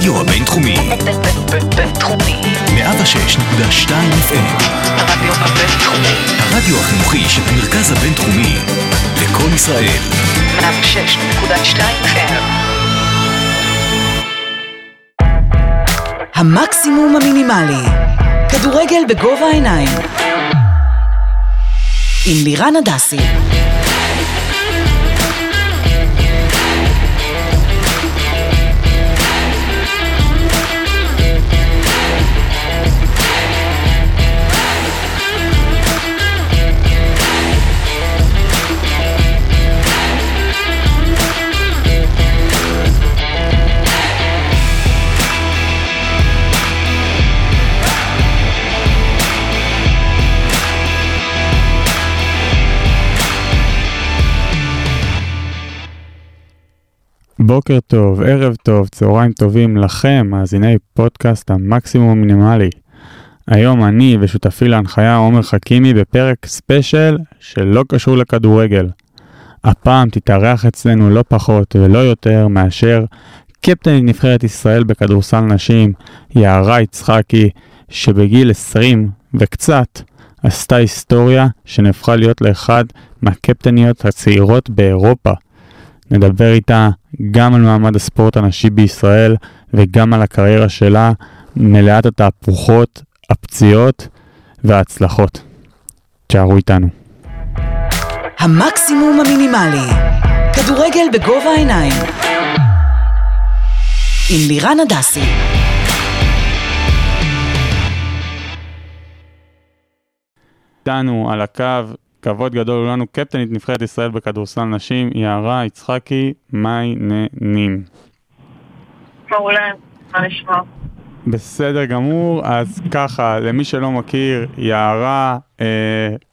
הרדיו הבינתחומי. בינתחומי. 106.2 FM. הרדיו הבינתחומי. הרדיו החינוכי של המרכז הבינתחומי. לקום ישראל. 106.2 FM. המקסימום המינימלי. כדורגל בגובה העיניים. עם לירן הדסי. בוקר טוב, ערב טוב, צהריים טובים לכם, מאזיני פודקאסט המקסימום המינימלי. היום אני ושותפי להנחיה עומר חכימי בפרק ספיישל שלא קשור לכדורגל. הפעם תתארח אצלנו לא פחות ולא יותר מאשר קפטנית נבחרת ישראל בכדורסל נשים, יערה יצחקי, שבגיל 20 וקצת עשתה היסטוריה שנהפכה להיות לאחד מהקפטניות הצעירות באירופה. נדבר איתה גם על מעמד הספורט הנשי בישראל וגם על הקריירה שלה, מלאת התהפוכות, הפציעות וההצלחות. תשארו איתנו. המקסימום המינימלי. כדורגל בגובה העיניים. עם לירן הדסי. איתנו על הקו, כבוד גדול לנו, קפטנית נבחרת ישראל בכדורסל נשים, יערה יצחקי, מה העניינים? מעולה, מה נשמע? בסדר גמור, אז ככה, למי שלא מכיר, יערה, אה,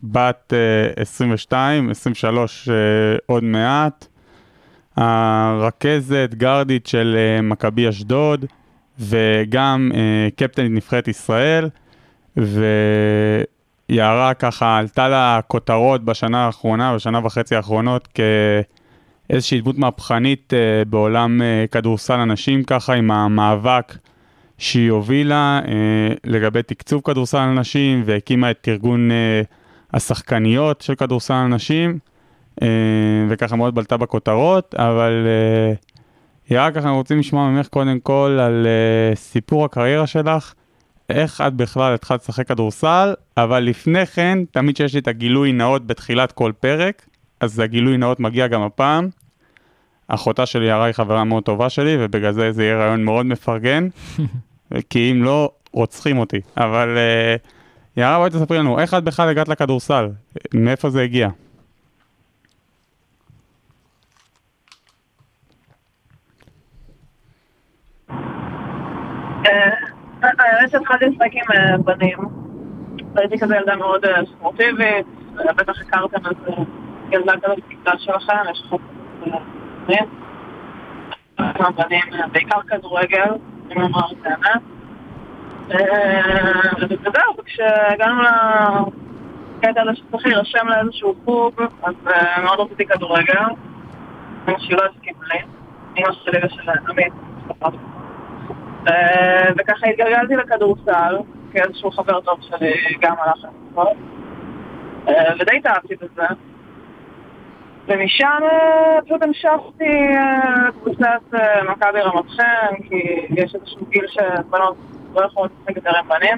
בת אה, 22, 23 אה, עוד מעט, הרכזת גרדית של אה, מכבי אשדוד, וגם אה, קפטנית נבחרת ישראל, ויערה ככה עלתה לה כותרות בשנה האחרונה, בשנה וחצי האחרונות, כאיזושהי דמות מהפכנית אה, בעולם אה, כדורסל הנשים, ככה עם המאבק. שהיא הובילה אה, לגבי תקצוב כדורסל הנשים והקימה את ארגון השחקניות של כדורסל הנשים וככה מאוד בלטה בכותרות, אבל יערה ככה אנחנו רוצים לשמוע ממך קודם כל על סיפור הקריירה שלך, איך את בכלל התחלת לשחק כדורסל, אבל לפני כן, תמיד שיש לי את הגילוי נאות בתחילת כל פרק, אז הגילוי נאות מגיע גם הפעם. אחותה של יערה היא חברה מאוד טובה שלי, ובגלל זה זה יהיה רעיון מאוד מפרגן, כי אם לא, רוצחים אותי. אבל uh, יערה, בואי תספרי לנו, איך את בכלל הגעת לכדורסל? מאיפה זה הגיע? אה, האמת שהתחלתי לשחק עם אה, בנים. הייתי כזה ילדה מאוד אה, ספורטיבית, אה, בטח הכרתם איזה ילדה כזאת בכיתה שלכם, יש לך בנים. בעיקר כדורגל, אם לומר את האמת. וזהו, וכשהגענו לקטע הזה שצריך להירשם לאיזשהו חוג, אז מאוד רציתי כדורגל. שלי לא הסכימה לי, אמא שלי ושל עמית. אה, וככה התגלגלתי לכדורסל, כי איזשהו חבר טוב שלי גם הלך לספורט, אה, ודי התאהבתי בזה. ומשם אה, פשוט המשכתי קבוצת מכבי רמת חן, כי יש איזשהו גיל שבנות לא יכולות לשחק יותר עם בנים.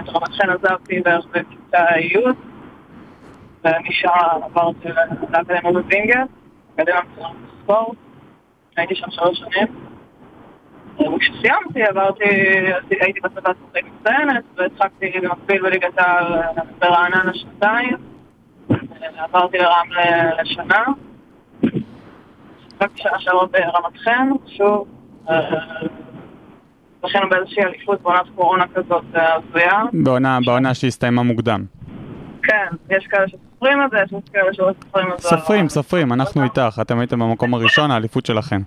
את רמת חן עזבתי בערך בכיתה י', ומשם עברתי לאקדמיה בווינגייט, אקדמיה מצוינות בספורט, הייתי שם שלוש שנים. וכשסיימתי עברתי, הייתי בצבא ספורטאי מצטיינת והצחקתי במקביל בליגת העל ברעננה שנתיים. עברתי לרמלה לשנה. שיחקתי שנה שעברה ברמת חן, שוב זכינו באיזושהי אליפות בעונת קורונה כזאת אה, הזויה. בעונה, בעונה שהסתיימה מוקדם. כן, יש כאלה שסופרים את זה, יש כאלה שלא סופרים את זה. סופרים, סופרים, אנחנו איתך, אתם הייתם במקום הראשון, האליפות שלכם.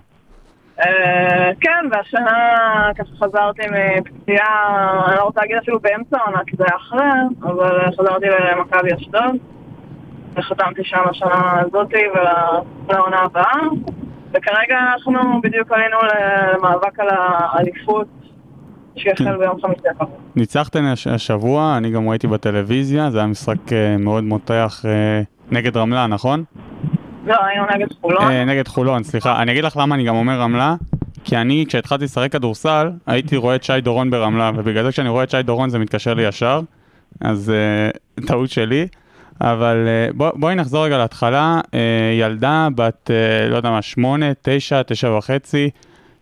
אה, כן, והשנה ככה חזרתי מפציעה, אני לא רוצה להגיד אפילו באמצע העונה, כי זה היה אחרי, אבל חזרתי למכבי אשדוד, וחתמתי שם השנה הזאתי ולעונה הבאה. וכרגע אנחנו בדיוק עלינו למאבק על האליפות שיחל כן. ביום חמישי הקרוב. ניצחתם הש- השבוע, אני גם ראיתי בטלוויזיה, זה היה משחק אה, מאוד מותח אה, נגד רמלה, נכון? לא, היינו נגד חולון. אה, נגד חולון, סליחה. אני אגיד לך למה אני גם אומר רמלה, כי אני, כשהתחלתי לשחק כדורסל, הייתי רואה את שי דורון ברמלה, ובגלל זה כשאני רואה את שי דורון זה מתקשר לי ישר, אז אה, טעות שלי. אבל אה, בוא, בואי נחזור רגע להתחלה, אה, ילדה בת, אה, לא יודע מה, שמונה, תשע, תשע וחצי,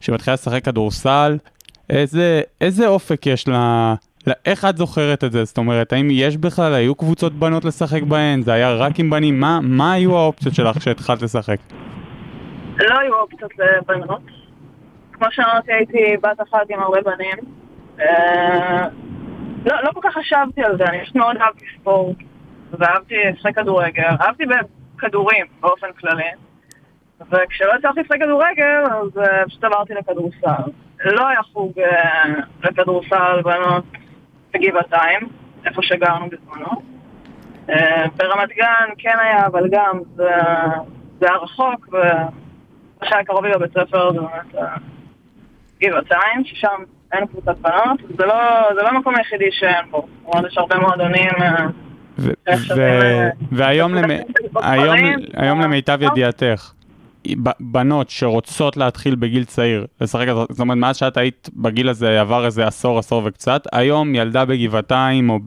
שמתחילה לשחק כדורסל, איזה, איזה אופק יש לה, איך את זוכרת את זה? זאת אומרת, האם יש בכלל, היו קבוצות בנות לשחק בהן? זה היה רק עם בנים? מה, מה היו האופציות שלך כשהתחלת לשחק? לא היו אופציות לבנות. כמו שאמרתי, הייתי בת אחת עם הרבה בנים. אה, לא, לא כל כך חשבתי על זה, אני פשוט מאוד אהבתי ספורט, ואהבתי לשחק כדורגל, אהבתי בכדורים באופן כללי. וכשלא הצלחתי לשחק כדורגל, אז אה, פשוט עברתי לכדורסל. לא היה חוג אה, לכדורסל בנות בגבעתיים, איפה שגרנו בזמנו. אה, ברמת גן כן היה, אבל גם זה, זה היה רחוק, ומה שהיה קרוב לי לבית ספר זה באמת אה, גבעתיים, ששם אין קבוצת בנות, זה לא, זה לא המקום היחידי שאין בו. אומרת, יש הרבה מועדונים. אה, והיום למיטב. ידיעתך, בנות שרוצות להתחיל בגיל צעיר לשחק, זאת אומרת מאז שאת היית בגיל הזה עבר איזה עשור, עשור וקצת, היום ילדה בגבעתיים או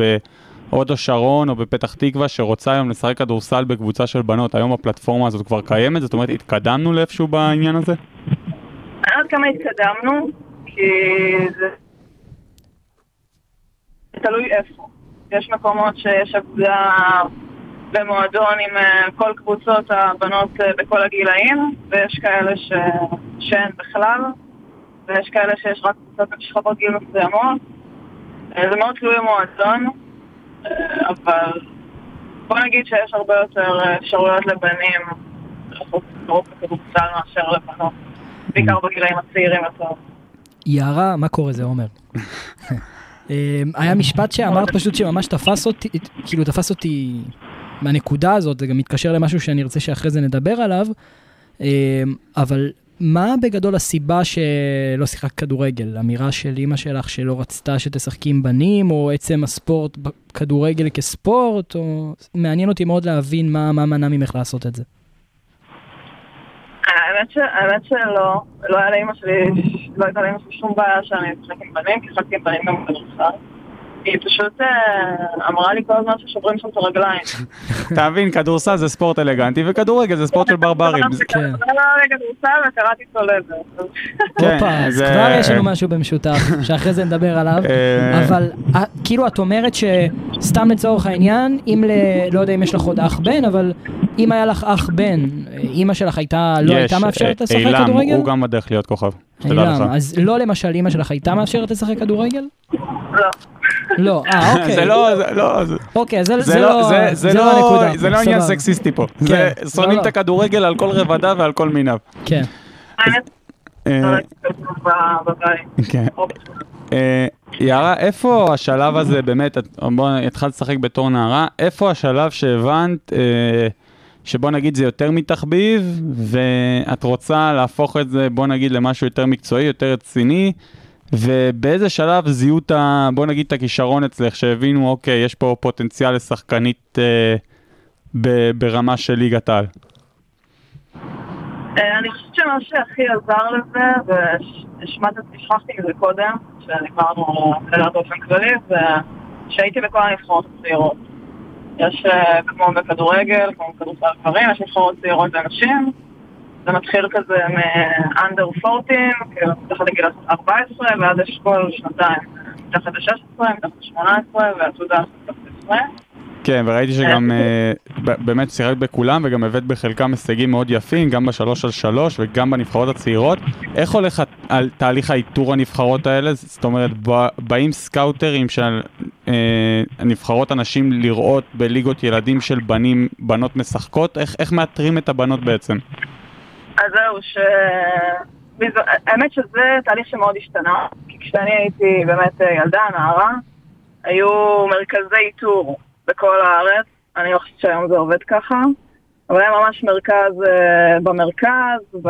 בהוד השרון או בפתח תקווה שרוצה היום לשחק כדורסל בקבוצה של בנות, היום הפלטפורמה הזאת כבר קיימת, זאת אומרת התקדמנו לאיפשהו בעניין הזה? אני לא יודעת כמה התקדמנו, כי זה תלוי איפה. יש מקומות שיש אגודה במועדון עם אה, כל קבוצות הבנות אה, בכל הגילאים, ויש כאלה ש... שאין בכלל, ויש כאלה שיש רק קבוצות בשכבות גיל מסוימות. אה, זה מאוד תלוי מועדון, אבל בוא נגיד שיש הרבה יותר אפשרויות לבנים ספורט בכדורסל מאשר לבנות, בעיקר בגילאים הצעירים יותר. יערה, מה קורה זה עומר? אה, היה משפט שאמרת פשוט שממש תפס אותי, כאילו תפס אותי מהנקודה הזאת, זה גם מתקשר למשהו שאני ארצה שאחרי זה נדבר עליו, אה, אבל מה בגדול הסיבה שלא שיחקת כדורגל? אמירה של אימא שלך שלא רצתה שתשחקי עם בנים, או עצם הספורט, כדורגל כספורט, או... מעניין אותי מאוד להבין מה, מה מנע ממך לעשות את זה. האמת, ש... האמת שלא, לא היה לאמא שלי, לא הייתה לאמא שלי שום בעיה שאני אשחק עם בנים, כי שיחקתי עם בנים גם בכדורסל. היא פשוט אה, אמרה לי כל הזמן ששוברים שם את הרגליים. אתה מבין, כדורסל זה ספורט אלגנטי וכדורגל זה ספורט של ברברים. זה- כן. לא כדורסל וקראתי צולבת. כן, הופה, אז כבר יש לנו משהו במשותף, שאחרי זה נדבר עליו. אה, אבל אה, כאילו את אומרת שסתם לצורך העניין, אם ל... לא יודע אם יש לך עוד אח בן, אבל אם היה לך אח בן, אימא שלך הייתה, לא הייתה יש, מאפשרת לשחק אילם, כדורגל? הוא גם בדרך להיות כוכב, שתדע לך. אילם, אז לא למשל אימא שלך הייתה מאפשרת לשחק כדורגל? לא. לא, אה אוקיי. זה לא, זה לא, זה- אוקיי, זה זה זה לא, לא זה- זה זה לא, לא הנקודה. זה לא עניין. סקסיסטי פה. זה כן, שונאים לא, את לא. הכדורגל על כל רבדיו ועל כל מיניו. כן. אה, בבית. כן. אה, יערה, איפה השלב הזה באמת, את- בוא התחלת לשחק בתור נערה, איפה השלב שהבנת אה, שבוא נגיד זה יותר מתחביב, ואת רוצה להפוך את זה, בוא נגיד, למשהו יותר מקצועי, יותר רציני, ובאיזה שלב זיהו את ה... בוא נגיד את הכישרון אצלך, שהבינו, אוקיי, יש פה פוטנציאל לשחקנית אה, ב- ברמה של ליגת העל. אה, אני חושבת שמה שהכי עזר לזה, ושכחתי מזה קודם, שדיברנו על זה באופן כללי, זה שהייתי בכל הנבחרות הצעירות. יש, אה, כמו בכדורגל, כמו בכדורסל גברים, יש נבחרות צעירות לנשים. זה מתחיל כזה מאנדר 40, כאילו מתחת לגיל 14, ואז יש כל שנתיים, מתחת ל-16, מתחת ל-18, ועתודה מתחת ל-20. כן, וראיתי שגם אה, ב- באמת שיחקת בכולם וגם הבאת בחלקם הישגים מאוד יפים, גם בשלוש על שלוש וגם בנבחרות הצעירות. איך הולך על תהליך האיתור הנבחרות האלה? זאת אומרת, באים סקאוטרים של אה, נבחרות הנשים לראות בליגות ילדים של בנים, בנות משחקות? איך, איך מאתרים את הבנות בעצם? אז זהו, ש... האמת שזה תהליך שמאוד השתנה, כי כשאני הייתי באמת אה, ילדה, נערה, היו מרכזי איתור בכל הארץ, אני לא חושבת שהיום זה עובד ככה, אבל היה ממש מרכז אה, במרכז,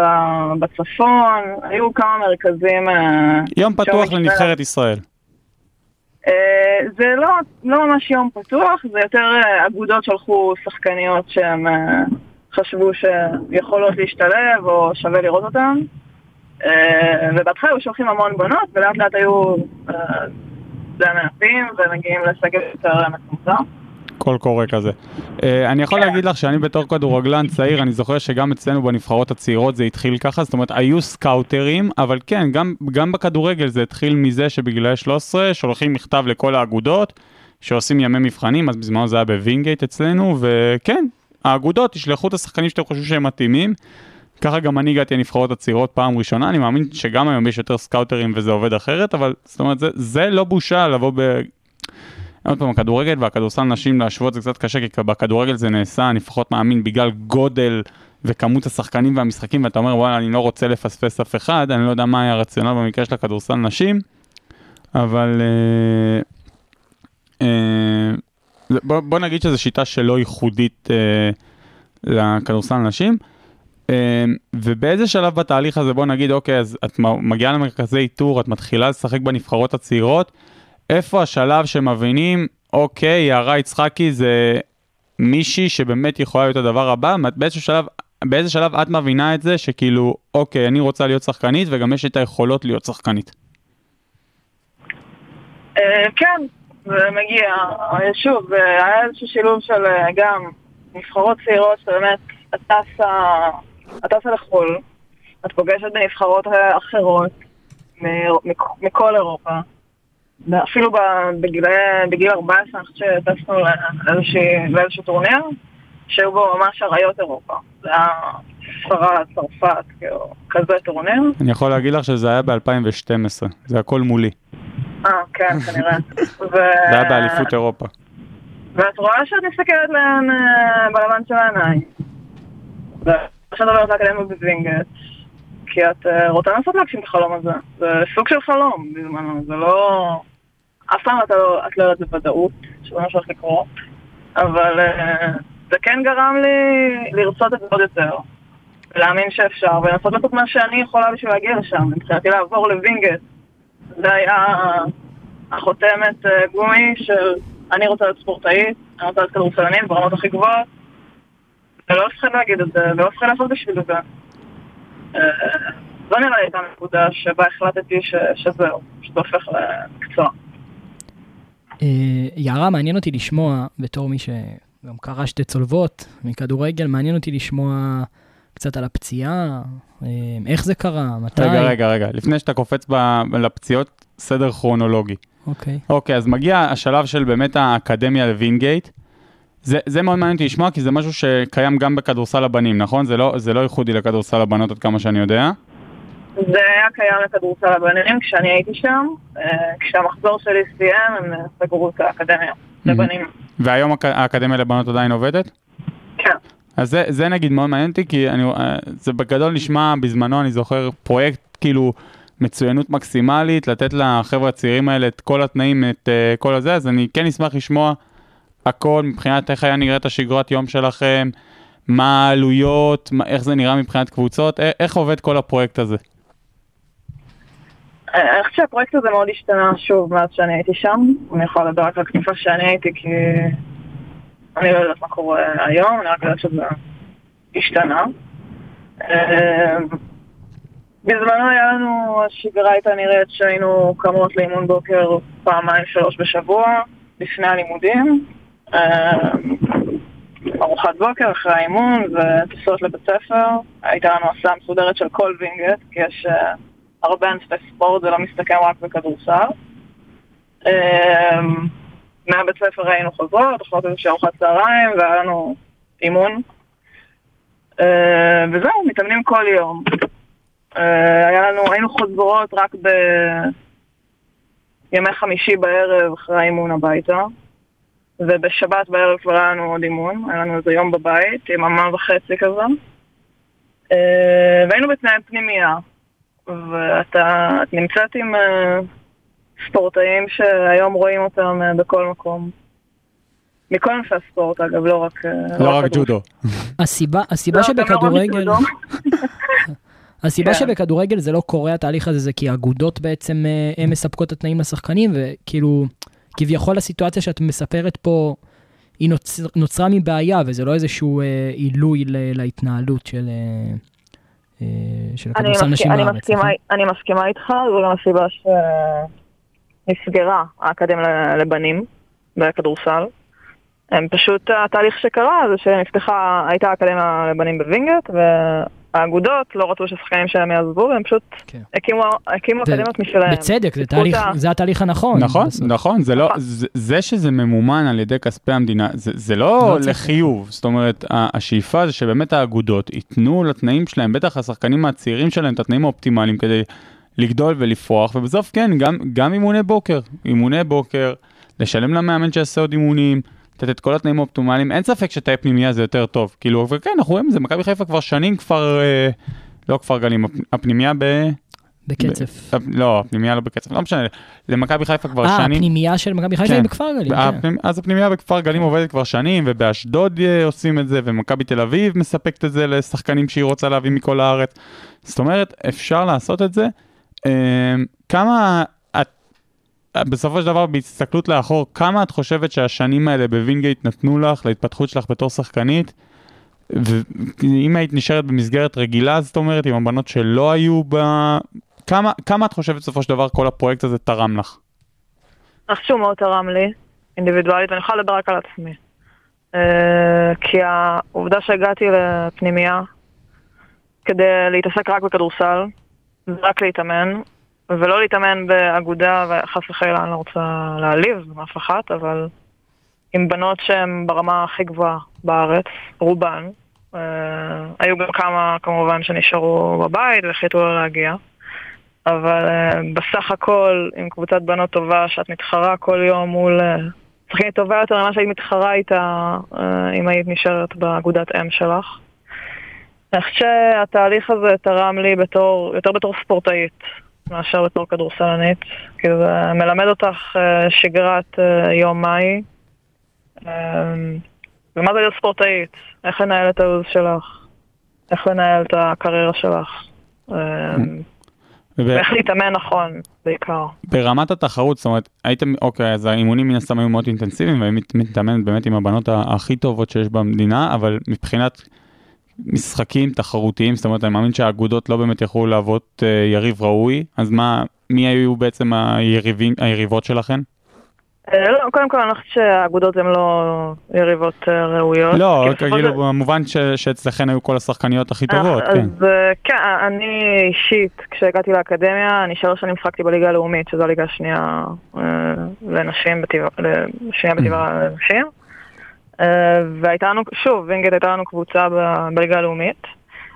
בצפון, היו כמה מרכזים. אה, יום פתוח לנבחרת ישראל. זה לא, לא ממש יום פתוח, זה יותר אגודות שלחו שחקניות אה, חשבו שיכולות להשתלב או שווה לראות אותן. אה, ובהתחלה היו שולחים המון בנות, ולאט לאט היו אה, די מעטים ומגיעים לסגל יותר מצומצם. קול קורא כזה. אה, אני יכול להגיד לך שאני בתור כדורגלן צעיר, אני זוכר שגם אצלנו בנבחרות הצעירות זה התחיל ככה, זאת אומרת, היו סקאוטרים, אבל כן, גם, גם בכדורגל זה התחיל מזה שבגילאי 13 שולחים מכתב לכל האגודות, שעושים ימי מבחנים, אז בזמנו זה היה בווינגייט אצלנו, וכן, האגודות ישלחו את השחקנים שאתם חושבים שהם מתאימים. ככה גם אני הגעתי לנבחרות הצעירות פעם ראשונה, אני מאמין שגם היום יש יותר סקאוטרים וזה עובד אחרת, אבל זאת אומרת, זה, זה לא בושה לבוא ב... עוד פעם, הכדורגל והכדורסל נשים להשוות זה קצת קשה, כי בכדורגל זה נעשה, אני לפחות מאמין, בגלל גודל וכמות השחקנים והמשחקים, ואתה אומר, וואלה, אני לא רוצה לפספס אף אחד, אני לא יודע מה היה הרציונל במקרה של הכדורסל נשים, אבל אה, אה, בוא, בוא נגיד שזו שיטה שלא ייחודית אה, לכדורסל נשים. אה, ובאיזה שלב בתהליך הזה, בוא נגיד, אוקיי, אז את מגיעה למרכזי איתור, את מתחילה לשחק בנבחרות הצעירות, איפה השלב שמבינים, אוקיי, יערה יצחקי זה מישהי שבאמת יכולה להיות הדבר הבא, באיזה שלב, באיזה שלב את מבינה את זה שכאילו, אוקיי, אני רוצה להיות שחקנית וגם יש את היכולות להיות שחקנית. אה, כן, זה מגיע. אה, שוב, היה איזשהו שילוב של אה, גם נבחרות צעירות שבאמת את טסה, לחו"ל, את פוגשת בנבחרות אה, אחרות מכל אירופה. אפילו ב- בגילי- בגיל 14, אני חושבת שטסנו לאיזשהו טורניר, שהיו בו ממש אריות אירופה. זה היה ספרד, צרפת, כאילו, כזה טורניר. אני יכול להגיד לך שזה היה ב-2012, זה הכל מולי, אה, כן, כנראה. זה היה באליפות אירופה. ואת רואה שאת מסתכלת להן אה, בלבן של העיניים. ועכשיו מדברת לאקדמיה בווינגייט, כי את אה, רוצה לנסות להגשים את החלום הזה. זה סוג של חלום בזמנו, זה לא... אף פעם לא, את לא יודעת בוודאות שזה מה שהולך לקרות, אבל זה כן גרם לי לרצות את זה עוד יותר, ולהאמין שאפשר, ולנסות לעשות מה שאני יכולה בשביל להגיע לשם. מבחינתי לעבור לווינגייט, זה היה החותמת אה, גומי של אני רוצה להיות ספורטאית, אני רוצה להיות כדורסלנית ברמות הכי גבוהות, ולא לפחד להגיד את זה, ולא לפחד לעשות בשביל זה. אה, זו נראה לי הייתה הנקודה שבה החלטתי שזהו, שזה הופך למקצוע. אה, יערה, מעניין אותי לשמוע, בתור מי שגם קרא שתי צולבות מכדורגל, מעניין אותי לשמוע קצת על הפציעה, אה, איך זה קרה, מתי. רגע, רגע, רגע, לפני שאתה קופץ ב- לפציעות, סדר כרונולוגי. אוקיי. אוקיי, אז מגיע השלב של באמת האקדמיה לווינגייט. זה, זה מאוד מעניין אותי לשמוע, כי זה משהו שקיים גם בכדורסל הבנים, נכון? זה לא, זה לא ייחודי לכדורסל הבנות עד כמה שאני יודע. זה היה קיים לכדורסל הבנים כשאני הייתי שם, אה, כשהמחזור שלי סיים הם סגרו את האקדמיה לבנים. והיום האק- האקדמיה לבנות עדיין עובדת? כן. אז זה, זה נגיד מאוד מעניין אותי, כי אני, אה, זה בגדול נשמע בזמנו, אני זוכר, פרויקט כאילו מצוינות מקסימלית, לתת לחבר'ה הצעירים האלה את כל התנאים, את uh, כל הזה, אז אני כן אשמח לשמוע הכל מבחינת איך היה נראית השגרת יום שלכם, מה העלויות, מה, איך זה נראה מבחינת קבוצות, איך, איך עובד כל הפרויקט הזה. אה, אני חושבת שהפרויקט הזה מאוד השתנה שוב מאז שאני הייתי שם. אני יכולה לדבר רק על התקופה שאני הייתי כי אני לא יודעת מה קורה היום, אני רק יודעת שזה השתנה. אה, בזמנו היה לנו, השגרה הייתה נראית שהיינו קמות לאימון בוקר פעמיים שלוש בשבוע, לפני הלימודים. אה, ארוחת בוקר אחרי האימון וטיסות לבית ספר. הייתה לנו הסעה מסודרת של כל וינגייט, כי יש אה, הרבה ענפי ספורט, זה לא מסתכם רק בכדורסל. מהבית ספר היינו חוזרות, אוכלות איזושהי ארוחת צהריים והיה לנו אימון. אה, וזהו, מתאמנים כל יום. אה, היה לנו, היינו חוזרות רק בימי חמישי בערב אחרי האימון הביתה. ובשבת בערב כבר היה לנו עוד אימון, היה לנו איזה יום בבית, יממה וחצי כזה. אה, והיינו בתנאי פנימייה, ואתה את נמצאת עם ספורטאים שהיום רואים אותם אה, בכל מקום. מכל ענפי הספורט, אגב, לא רק... אה, לא רק כדור. ג'ודו. הסיבה, הסיבה לא, לא רק שבכדורגל. הסיבה כן. שבכדורגל זה לא קורה התהליך הזה זה כי האגודות בעצם אה, הן מספקות את התנאים לשחקנים וכאילו כביכול הסיטואציה שאת מספרת פה היא נוצר, נוצרה מבעיה וזה לא איזשהו עילוי להתנהלות של, של הכדורסל מסכ- נשים אני בארץ. נכון? אני מסכימה איתך, זו גם הסיבה שנסגרה האקדמיה לבנים בכדורסל. הם פשוט, התהליך שקרה זה שנפתחה, הייתה אקדמיה לבנים בווינגייט, והאגודות לא רצו שהשחקנים שלהם יעזבו, והם פשוט כן. הקימו הקימו זה- אקדמיות משלהם. בצדק, זה, תהליך, ה- זה התהליך הנכון. נכון, בסוף. נכון, זה לא, נכון. זה, זה שזה ממומן על ידי כספי המדינה, זה, זה לא לא. לחיוב, זאת אומרת, השאיפה זה שבאמת האגודות ייתנו לתנאים שלהם, בטח השחקנים הצעירים שלהם, את התנאים האופטימליים כדי לגדול ולפרוח, ובסוף כן, גם, גם אימוני בוקר, אימוני בוקר, לשלם למאמן שיעשה עוד אימונים, לתת את כל התנאים האופטימליים, אין ספק שתאי פנימייה זה יותר טוב, כאילו, וכן, אנחנו רואים את זה, מכבי חיפה כבר שנים כבר, אה, לא כפר גלים, הפ- הפנימייה ב... בקצף. ב- לא, הפנימייה לא בקצב, לא משנה, למכבי חיפה כבר אה, שנים. הפנימייה של מכבי חיפה כן. היא בכפר גלים. כן. הפנימ- אז הפנימייה בכפר גלים עובדת כבר שנים, ובאשדוד אה, עושים את זה, ומכבי תל אביב מספקת את זה לשחקנים שהיא רוצה להביא מכל הארץ. זאת אומרת, אפשר לעשות את זה. אה, כמה, את, בסופו של דבר, בהסתכלות לאחור, כמה את חושבת שהשנים האלה בווינגייט נתנו לך להתפתחות שלך בתור שחקנית? ואם היית נשארת במסגרת רגילה, זאת אומרת, עם הבנות שלא היו ב... כמה, כמה את חושבת בסופו של דבר כל הפרויקט הזה תרם לך? אני שהוא מאוד תרם לי, אינדיבידואלית, ואני יכולה לדבר רק על עצמי. אה, כי העובדה שהגעתי לפנימייה כדי להתעסק רק בכדורסל, ורק להתאמן, ולא להתאמן באגודה, וחס וחלילה אני לא רוצה להעליב אף אחת, אבל עם בנות שהן ברמה הכי גבוהה בארץ, רובן. אה, היו גם כמה כמובן שנשארו בבית והחליטו לא להגיע. אבל uh, בסך הכל, עם קבוצת בנות טובה, שאת מתחרה כל יום מול uh, שחקנית טובה יותר ממה שהיית מתחרה איתה uh, אם היית נשארת באגודת אם שלך. אני חושבת שהתהליך הזה תרם לי בתור, יותר בתור ספורטאית מאשר בתור כדורסלנית. כי זה מלמד אותך uh, שגרת uh, יום מאי. Um, ומה זה להיות ספורטאית? איך לנהל את הלו"ז שלך? איך לנהל את הקריירה שלך? וב- ואיך להתאמן נכון, בעיקר. ברמת התחרות, זאת אומרת, הייתם, אוקיי, אז האימונים מן הסתם היו מאוד אינטנסיביים, והיית מתאמנת באמת עם הבנות הכי טובות שיש במדינה, אבל מבחינת משחקים תחרותיים, זאת אומרת, אני מאמין שהאגודות לא באמת יכלו להוות אה, יריב ראוי, אז מה, מי היו בעצם היריבים, היריבות שלכם? אה, לא, קודם כל אני חושבת שהאגודות הן לא יריבות אה, ראויות. לא, כאילו, במובן שאצלכן היו כל השחקניות הכי טובות, אז כן. כן, אני אישית, כשהגעתי לאקדמיה, אני שלוש שנים משחקתי בליגה הלאומית, שזו הליגה השנייה לנשים, שנייה בטבעה לנשים. אה, והייתה לנו, שוב, וינגייט הייתה לנו קבוצה בליגה הלאומית.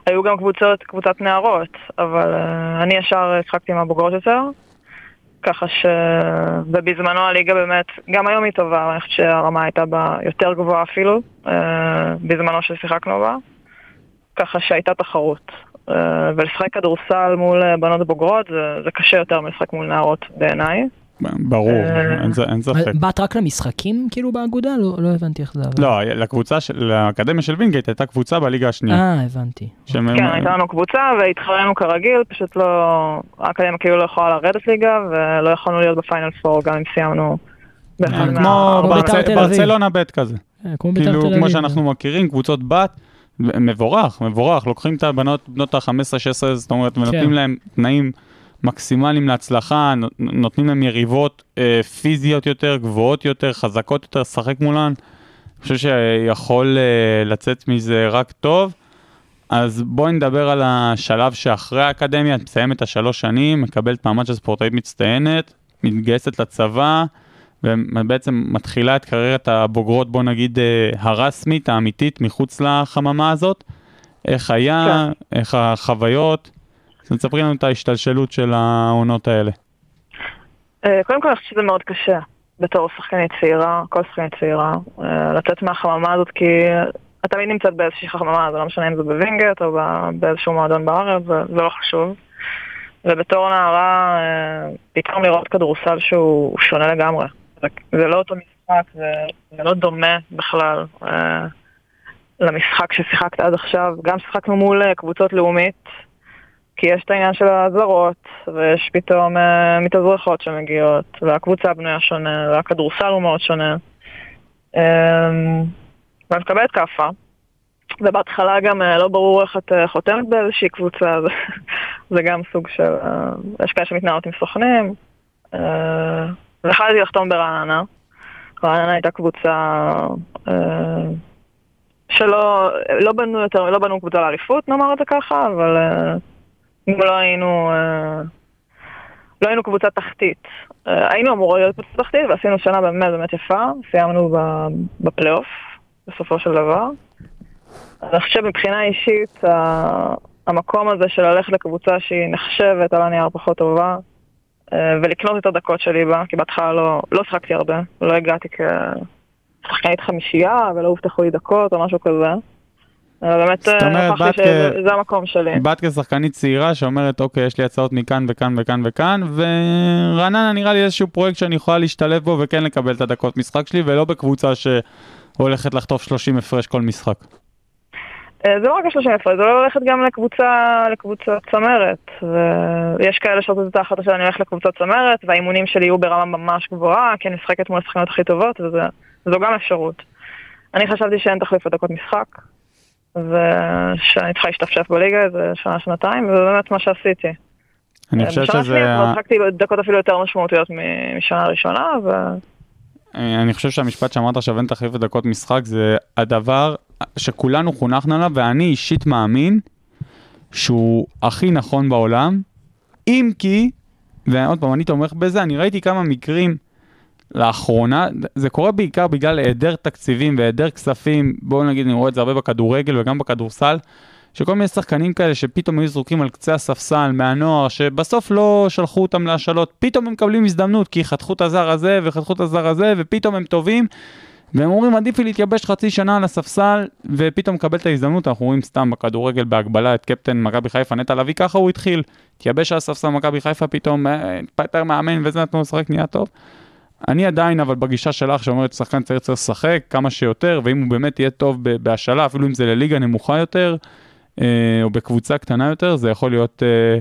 היו גם קבוצות, קבוצת נערות, אבל אה, אני ישר השחקתי עם הבוגרות יותר. ככה ש... ובזמנו הליגה באמת, גם היום היא טובה, אני חושבת שהרמה הייתה בה יותר גבוהה אפילו, אה, בזמנו ששיחקנו בה. ככה שהייתה תחרות. אה, ולשחק כדורסל מול אה, בנות בוגרות זה, זה קשה יותר מלשחק מול נערות בעיניי. ברור, אה, אין ספק. באת רק למשחקים כאילו באגודה? לא, לא הבנתי איך זה עבד. לא, לקבוצה, של- לאקדמיה של וינגייט הייתה קבוצה בליגה השנייה. אה, הבנתי. כן, הייתה לנו קבוצה והתחרנו כרגיל, פשוט לא... האקדמיה כאילו לא יכולה לרדת ליגה ולא יכולנו להיות בפיינל פור גם אם סיימנו אה. כמו כמו בית"ר ברצ- תל אביב. ברצלונה ב' כזה. אה, כמו בית"ר תל כאילו. כמו שאנחנו מכירים, קבוצות בת, מבורך, מבורך, לוקחים את הבנות, בנות ה-15-16, זאת אומרת, ונותנים כן. להם תנאים מקסימליים להצלחה, נות- נותנים להם יריבות אה, פיזיות יותר, גבוהות יותר, חזקות יותר, לשחק מולן. אני חושב שיכול אה, לצאת מזה רק טוב. אז בואי נדבר על השלב שאחרי האקדמיה, את מסיימת את השלוש שנים, מקבלת מעמד של ספורטאית מצטיינת, מתגייסת לצבא, ובעצם מתחילה את קריירת הבוגרות, בוא נגיד, אה, הרשמית, האמיתית, מחוץ לחממה הזאת. איך היה, איך החוויות, אז תספרי לנו את ההשתלשלות של העונות האלה. אה, קודם כל אני חושבת שזה מאוד קשה בתור שחקנית צעירה, כל שחקנית צעירה, אה, לצאת מהחממה הזאת כי את תמיד נמצאת באיזושהי חממה, זה לא משנה אם זה בווינגייט או באיזשהו מועדון בארץ, זה, לא חשוב. ובתור נערה, אה, פתאום לראות כדורסל שהוא הוא שונה לגמרי. זה- לא אותו, משחק, זה, לא דומה בכלל למשחק ששיחקת עד עכשיו. גם שיחקנו מול קבוצות לאומית, כי יש את העניין של הזרות, ויש פתאום אה, מתאזרחות שמגיעות, והקבוצה בנויה שונה, והכדורסל הוא מאוד שונה. אה, ואת מקבלת כאפה. ובהתחלה גם אה, לא ברור איך את אה, חותמת באיזושהי קבוצה, זה, גם סוג של... אה, יש כאלה שמתנהלות עם סוכנים. אה, והחלטתי לחתום ברעננה. רעננה הייתה קבוצה אה, שלא לא בנו יותר, לא בנו קבוצה לאליפות, נאמר את זה ככה, אבל אה, אם לא היינו... אה, לא היינו קבוצה תחתית. אה, היינו אמורים להיות קבוצה תחתית ועשינו שנה באמת באמת יפה, סיימנו בפלייאוף בסופו של דבר. אני חושב מבחינה אישית, המקום הזה של ללכת לקבוצה שהיא נחשבת על הנייר פחות טובה, אה, ולקנות את הדקות שלי בה, כי בהתחלה לא, לא שחקתי הרבה, לא הגעתי כשחקנית חמישייה ולא הובטחו לי דקות או משהו כזה. באמת אומרת, אה, כ- שזה המקום שלי. באת כשחקנית צעירה שאומרת, אוקיי, יש לי הצעות מכאן וכאן וכאן וכאן, ורעננה נראה לי איזשהו פרויקט שאני יכולה להשתלב בו וכן לקבל את הדקות משחק שלי, ולא בקבוצה שהולכת לחטוף 30 הפרש כל משחק. אה, זה לא רק ה-30 הפרש, זה לא ללכת גם לקבוצה, לקבוצה צמרת. ויש כאלה שעושות את ההחלטה שאני הולך לקבוצה צמרת, והאימונים שלי יהיו ברמה ממש גבוהה, כי אני משחקת מול השחקניות הכי טובות, וזו גם אפשרות. אני חשבתי שאין תחליף לדקות משחק, ושאני צריכה להשתפשף בליגה איזה שנה-שנתיים, וזה באמת מה שעשיתי. אני חושב בשנה שזה... השנייה כבר ה- שיחקתי דקות אפילו יותר משמעותיות משנה ראשונה, ו... אני חושב שהמשפט שאמרת עכשיו אין תחליף לדקות משחק זה הדבר שכולנו חונכנו עליו ואני אישית מאמין שהוא הכי נכון בעולם אם כי, ועוד פעם אני תומך בזה, אני ראיתי כמה מקרים לאחרונה, זה קורה בעיקר בגלל היעדר תקציבים והיעדר כספים, בואו נגיד אני רואה את זה הרבה בכדורגל וגם בכדורסל, שכל מיני שחקנים כאלה שפתאום היו זרוקים על קצה הספסל מהנוער, שבסוף לא שלחו אותם להשאלות, פתאום הם מקבלים הזדמנות כי חתכו את הזר הזה וחתכו את הזר הזה ופתאום הם טובים. והם אומרים עדיף לי להתייבש חצי שנה על הספסל ופתאום מקבל את ההזדמנות, אנחנו רואים סתם בכדורגל בהגבלה את קפטן מכבי חיפה נטע לביא, ככה הוא התחיל, התייבש על הספסל מכבי חיפה פתאום, אה, התפטר מאמן וזה נתנו לשחק נהיה טוב. אני עדיין אבל בגישה שלך שאומרת שחקן צריך צריך לשחק כמה שיותר ואם הוא באמת יהיה טוב בהשאלה אפילו אם זה לליגה נמוכה יותר אה, או בקבוצה קטנה יותר זה יכול להיות אה,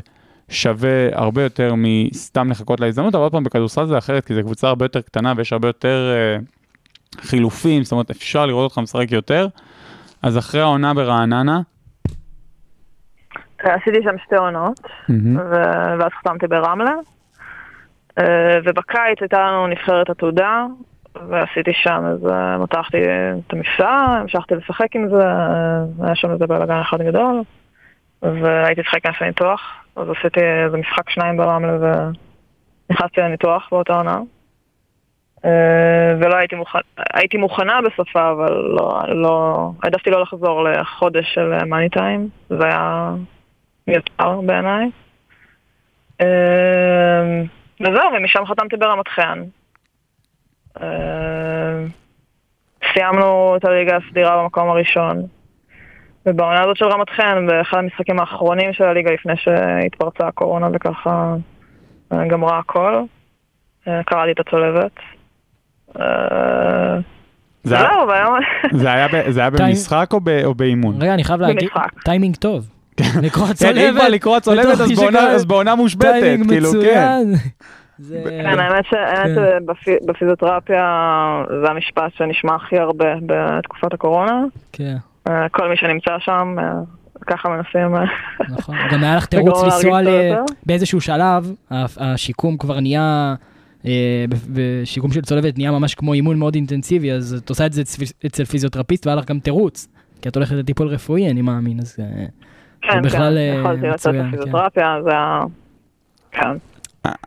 שווה הרבה יותר מסתם לחכות להזדמנות אבל עוד פעם בכדורסל זה אחרת כי זו קבוצה הרבה יותר קטנה ויש הרבה יותר אה, חילופים זאת אומרת אפשר לראות אותך משחק יותר אז אחרי העונה ברעננה עשיתי שם שתי עונות. ו- ואז חתמתי ברמלה. אה, ובקיץ הייתה לנו נבחרת עתודה, ועשיתי שם, אז אה, מותחתי את המפסע, המשכתי לשחק עם זה, אה, היה שם איזה בלאגן אחד גדול, והייתי לשחק כנפי ניתוח, אז עשיתי איזה משחק שניים ברמלה ונכנסתי לניתוח באותה עונה. אה, ולא הייתי מוכנה, הייתי מוכנה בסופה, אבל לא, לא, העדפתי לא לחזור לחודש של מאני טיים, זה היה מיותר בעיניי. וזהו, ומשם חתמתי ברמת חן. אה, סיימנו את הליגה הסדירה במקום הראשון. ובעונה הזאת של רמת חן, באחד המשחקים האחרונים של הליגה לפני שהתפרצה הקורונה וככה אה, גמרה הכל, אה, קראתי את הצולבת. זה היה- במשחק או באימון? רגע, אני חייב להגיד. טיימינג טוב. כן, אם צולבת. כבר לקרוא צולבת אז בעונה- מושבתת, כאילו, כן. זה... כן, האמת כן. שבפיזיותרפיה זה המשפט שנשמע הכי הרבה בתקופת הקורונה. כן, אה, כל מי שנמצא שם, אה, ככה מנסים... אה, נכון. גם היה לך תירוץ לנסוע. באיזשהו שלב, השיקום כבר נהיה, בשיקום של צולבת נהיה ממש כמו אימון מאוד אינטנסיבי, אז את עושה את זה אצל פיזיותרפיסט והיה לך גם תירוץ. כי את הולכת לטיפול רפואי, אני מאמין, אז... אה, כן, בכלל, אה, כן, יכולתי לצאת מצוין, כן. לפיזיותרפיה, זה היה... כן.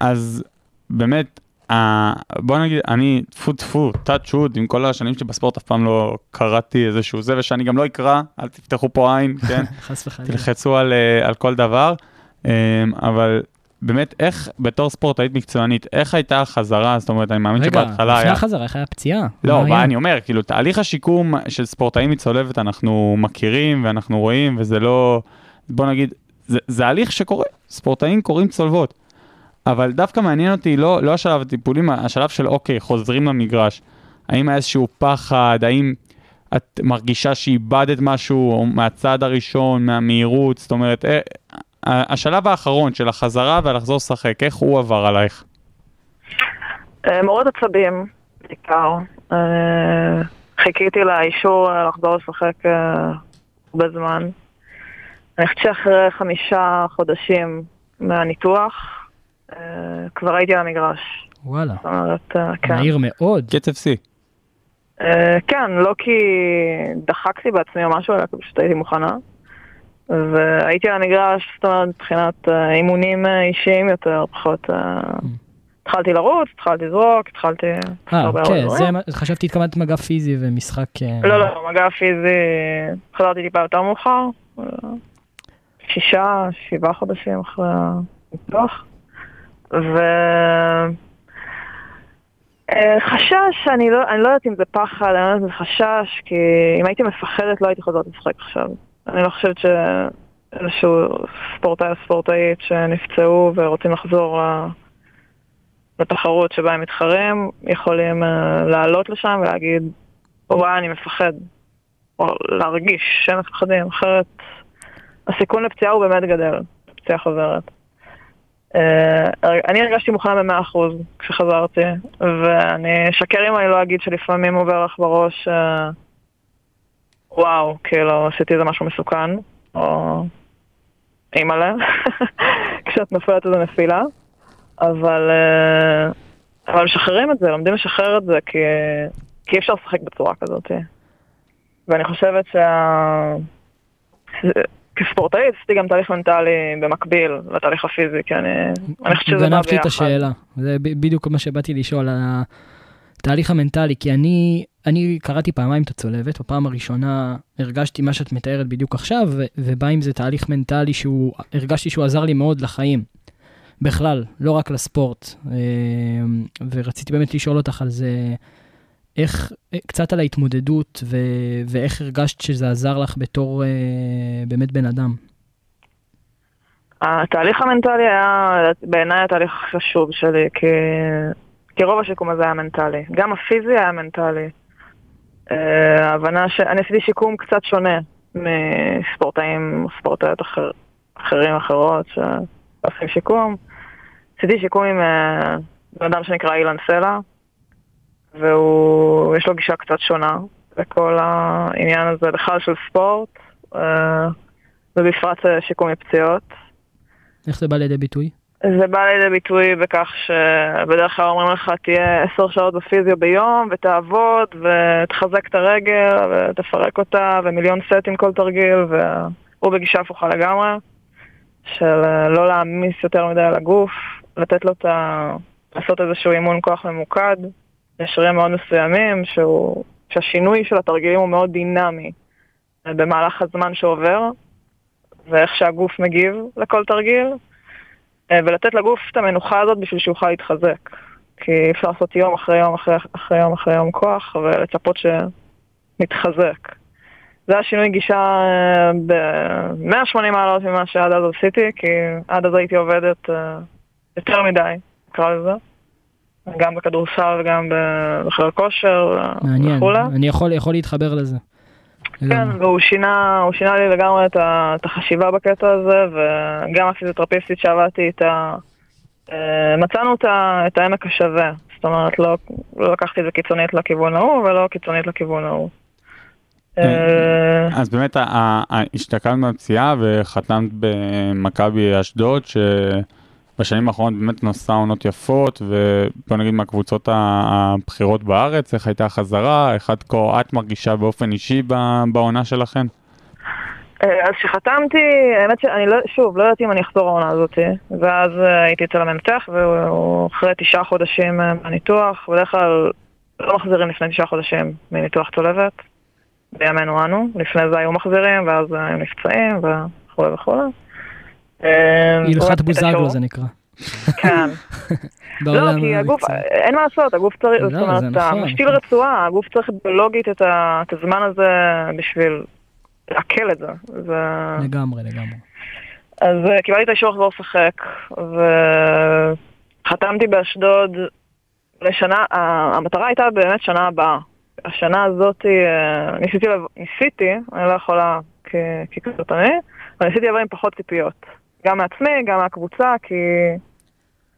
אז באמת, ה- בוא נגיד, אני טפו טפו, טאצ' ווד, עם כל השנים שלי בספורט אף פעם לא קראתי איזשהו זה, ושאני גם לא אקרא, אל תפתחו פה עין, כן? חס וחלילה. תלחצו על, אה, על כל דבר, אמ, אבל באמת, איך, בתור ספורטאית מקצוענית, איך הייתה החזרה? זאת אומרת, אני מאמין רגע, שבהתחלה לפני היה... החזרה, איך היה פציעה? לא, מה מה היה? אני אומר, כאילו, תהליך השיקום של ספורטאים מצולבת אנחנו מכירים ואנחנו רואים, וזה לא, בוא נגיד, זה, זה הליך שקורה, ספורטאים קוראים צולבות. אבל דווקא מעניין אותי לא, לא השלב הטיפולים, השלב של אוקיי, חוזרים למגרש. האם היה איזשהו פחד, האם את מרגישה שאיבדת משהו או מהצעד הראשון, מהמהירות, זאת אומרת, אה, השלב האחרון של החזרה והלחזור לשחק, איך הוא עבר עלייך? אה, מאוד עצבים, בעיקר. אה, חיכיתי לאישור אה, לחזור לשחק הרבה זמן. אני חושבת שאחרי חמישה חודשים מהניתוח, אה, כבר הייתי על המגרש. וואלה, זאת אומרת, אה, כן. מהיר מאוד. קצב שיא. אה, כן, לא כי דחקתי בעצמי או משהו, אלא כי פשוט הייתי מוכנה. והייתי על המגרש, זאת אומרת, מבחינת אימונים אישיים יותר, פחות... אה, התחלתי לרוץ, התחלתי לזרוק, התחלתי... אה, כן. זה חשבתי התכוונת מגע פיזי ומשחק... לא, לא, מגע פיזי, חזרתי טיפה יותר מאוחר, שישה, שבעה חודשים אחרי הניתוח, ו... אה, חשש, אני לא, אני לא יודעת אם זה פחד, אני לא יודעת אם זה חשש, כי אם הייתי מפחדת לא הייתי חוזרת לשחק עכשיו. אני לא חושבת שאיזשהו ספורטאי או ספורטאית שנפצעו ורוצים לחזור לתחרות שבה הם מתחרים, יכולים אה, לעלות לשם ולהגיד, וואי, אני מפחד. או להרגיש שהם מפחדים, אחרת הסיכון לפציעה הוא באמת גדל, פציעה חוזרת. אה, אני הרגשתי מוכנה ב-100% כשחזרתי, ואני אשקר אם אני לא אגיד שלפעמים עובר לך בראש, אה, וואו, כאילו עשיתי איזה משהו מסוכן, או אימא'לה, כשאת נופלת איזה נפילה, אבל, אה, אבל משחררים את זה, לומדים לשחרר את זה, כי, כי אי אפשר לשחק בצורה כזאת. ואני חושבת שה... כספורטאית עשיתי גם תהליך מנטלי במקביל לתהליך הפיזי, כי אני, אני חושבת שזה בא גנבת לי את ביחד. השאלה, זה בדיוק מה שבאתי לשאול על התהליך המנטלי, כי אני, אני קראתי פעמיים את הצולבת, בפעם הראשונה הרגשתי מה שאת מתארת בדיוק עכשיו, ו- ובא עם זה תהליך מנטלי שהוא, הרגשתי שהוא עזר לי מאוד לחיים. בכלל, לא רק לספורט. אה, ורציתי באמת לשאול אותך על זה, איך, קצת על ההתמודדות, ו- ואיך הרגשת שזה עזר לך בתור אה, באמת בן אדם. התהליך המנטלי היה בעיניי התהליך החשוב שלי, כי, כי רוב השיקום הזה היה מנטלי. גם הפיזי היה מנטלי. אה, ההבנה ש... אני עשיתי שיקום קצת שונה מספורטאים ספורטאיות אחר... אחרים אחרות שעושים שיקום. עשיתי שיקום עם אה, בן אדם שנקרא אילן סלע, והוא, יש לו גישה קצת שונה לכל העניין הזה בכלל של ספורט, אה, ובפרט אה, שיקום מפציעות. איך זה בא לידי ביטוי? זה בא לידי ביטוי בכך שבדרך כלל אומרים לך תהיה עשר שעות בפיזיו ביום ותעבוד ותחזק את הרגל ותפרק אותה ומיליון סטים כל תרגיל והוא בגישה הפוכה לגמרי של אה, לא להעמיס יותר מדי על הגוף, לתת לו את ה... לעשות איזשהו אימון כוח ממוקד, יש שרירים מאוד מסוימים שהוא... שהשינוי של התרגילים הוא מאוד דינמי אה, במהלך הזמן שעובר ואיך שהגוף מגיב לכל תרגיל. אה, ולתת לגוף את המנוחה הזאת בשביל שהוא יוכל להתחזק. כי אי אפשר לעשות יום אחרי יום אחרי, אחרי יום אחרי יום כוח ולצפות שנתחזק. זה השינוי גישה ב-180 מעלות ממה שעד אז עשיתי, כי עד אז הייתי עובדת אה, יותר מדי, נקרא לזה. גם בכדורסל וגם בחדר כושר מעניין, וכולי. אני יכול, יכול להתחבר לזה. כן, לגמרי. והוא שינה, הוא שינה לי לגמרי את, ה, את החשיבה בקטע הזה, וגם הפיזיותרפיסטית שעבדתי איתה, אה, מצאנו את, ה, את העמק השווה. זאת אומרת, לא, לא לקחתי את זה קיצונית לכיוון ההוא, ולא קיצונית לכיוון ההוא. אה, אז באמת ה- ה- ה- השתקמת מהפציעה וחתמת במכבי אשדוד, שבשנים האחרונות באמת נושאה עונות יפות, ובוא נגיד מהקבוצות הבכירות בארץ, איך הייתה החזרה, איך עד כה את מרגישה באופן אישי בעונה שלכם? אה, אז כשחתמתי, האמת שאני לא, שוב, לא ידעתי אם אני אחזור העונה הזאת, ואז אה, הייתי אצל המנתח, והוא אחרי תשעה חודשים אה, מהניתוח, בדרך כלל לא מחזירים לפני תשעה חודשים מניתוח צולבת, בימינו אנו, לפני זה היו מחזירים, ואז היו נפצעים וכולי וכולי. אה, הלכת בוזגלו. זה נקרא. כן. לא, כי הגוף. אין מה לעשות, הגוף צריך, לא, זאת אומרת, אתה נכון, משתיל. רצועה, הגוף צריך ביולוגית את הזמן הזה בשביל לעכל את זה. לגמרי, לגמרי. אז אה, קיבלתי את האישור לחזור לשחק, וחתמתי באשדוד לשנה, המטרה הייתה באמת שנה הבאה. השנה הזאת אה, ניסיתי, ניסיתי, אני לא יכולה כ- ככזאת אני, אבל ניסיתי לבוא עם פחות ציפיות. גם מעצמי, גם מהקבוצה, כי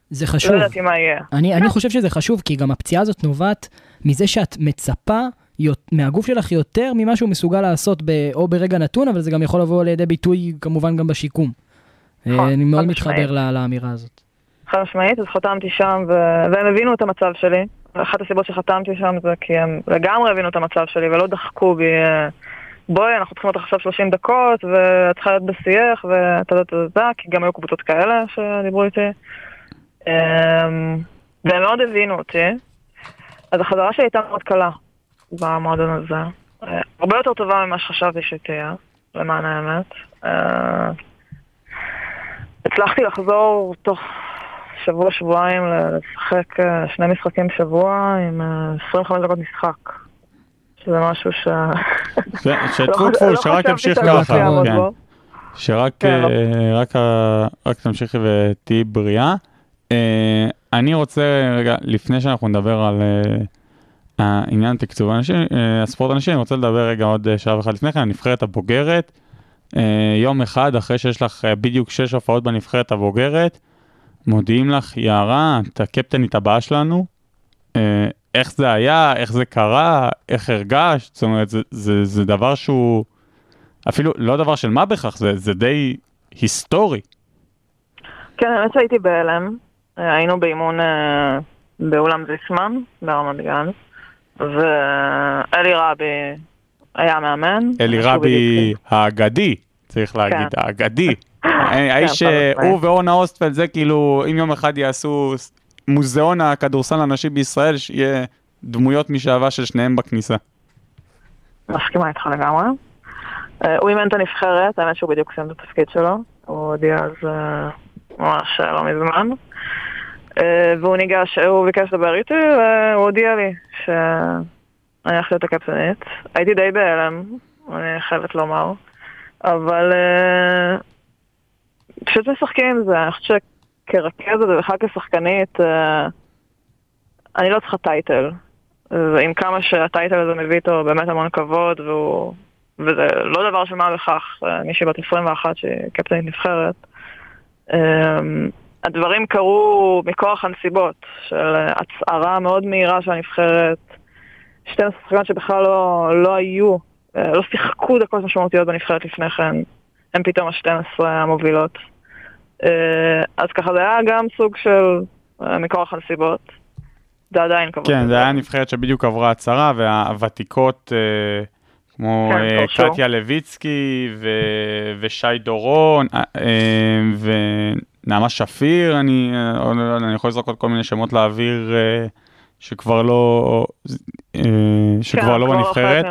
זה חשוב. לא ידעתי מה יהיה. אני, אני חושב שזה חשוב, כי גם הפציעה הזאת נובעת מזה שאת מצפה יות- מהגוף שלך יותר ממה שהוא מסוגל לעשות ב, או ברגע נתון, אבל זה גם יכול לבוא לידי ביטוי כמובן גם בשיקום. נכון, אה, אני מאוד מתחבר משמעית. ל- לאמירה הזאת. חד משמעית, אז חתמתי שם, ו- והם הבינו את המצב שלי. אחת הסיבות שחתמתי שם זה כי הם לגמרי הבינו את המצב שלי ולא דחקו בי, אה, בואי, אנחנו צריכים אותך עכשיו 30 דקות, ואת צריכה להיות בשיח, ואתה יודע, אתה יודע, כי גם היו קבוצות כאלה שדיברו איתי. אמ, והם מאוד הבינו אותי. אז החזרה שלי הייתה מאוד קלה במועדון הזה. אה, הרבה יותר טובה ממה שחשבתי שתהיה, למען האמת. אה, הצלחתי לחזור תוך שבוע-שבועיים לשחק אה, שני משחקים בשבוע עם אה, 25 דקות משחק. שזה משהו ש... ש- שטפו טפו, לא שרק ימשיך שאני ככה, כן. בו. שרק כן, לא. אה, רק ה- רק תמשיכי ותהיי בריאה. אה, אני רוצה רגע, לפני שאנחנו נדבר על אה, העניין תקצוב האנשים, הספורט האנשים, אני רוצה לדבר רגע עוד שעה וחצי לפני כן, הנבחרת הבוגרת. יום אחד אחרי שיש לך בדיוק שש הופעות בנבחרת הבוגרת, מודיעים לך, יערה, את הקפטנית הבאה שלנו. אה, איך זה היה, איך זה קרה, איך הרגשת, זאת אומרת, זה, זה, זה דבר שהוא אפילו לא דבר של מה בכך, זה, זה די היסטורי. כן, האמת שהייתי בהלם. אה, היינו באימון אה, באולם זיסמן, ברמת גן, ואלי רבי היה מאמן. אלי רבי האגדי, צריך להגיד, כן. האגדי. האיש חד משמעית. שהוא ואורנה אוסטפלד, זה כאילו, אם יום אחד יעשו מוזיאון הכדורסל הנשי בישראל, שיהיה דמויות משאהבה של שניהם בכניסה. מסכימה איתך לגמרי. אה, הוא אימן את הנבחרת, האמת שהוא בדיוק סיים את התפקיד שלו. הוא הודיע אז אה, ממש אה, לא מזמן. אה, והוא ניגש, הוא ביקש לדבר איתי, והוא הודיע לי שאני הולכת להיות הקפטנית. הייתי די בהלם, אני חייבת לומר. אבל אה, פשוט משחקים עם זה, אני חושבת שכרכזת ובכלל כשחקנית, אה, אני לא צריכה טייטל. ועם כמה שהטייטל הזה מביא איתו באמת המון כבוד, והוא... וזה לא דבר של מה בכך, אה, מישהי בת 21 שהיא קפטנית נבחרת. אמ, הדברים קרו מכוח הנסיבות, של אה, הצהרה מאוד מהירה של הנבחרת, 12 שחקנים שבכלל לא, לא היו, אה, לא שיחקו דקות משמעותיות בנבחרת לפני כן, הם פתאום ה-12 המובילות. אה, אז ככה זה היה גם סוג של אה, מכוח הנסיבות. זה עדיין כבוד. כן, זה היה נבחרת שבדיוק עברה הצהרה, והוותיקות, אה, כמו כן. קטיה לויצקי ו- ושי דורון, ונעמה שפיר, אני, לא אני יכול לזרוק עוד כל מיני שמות לאוויר שכבר לא, שכבר כן, לא כבר בנבחרת.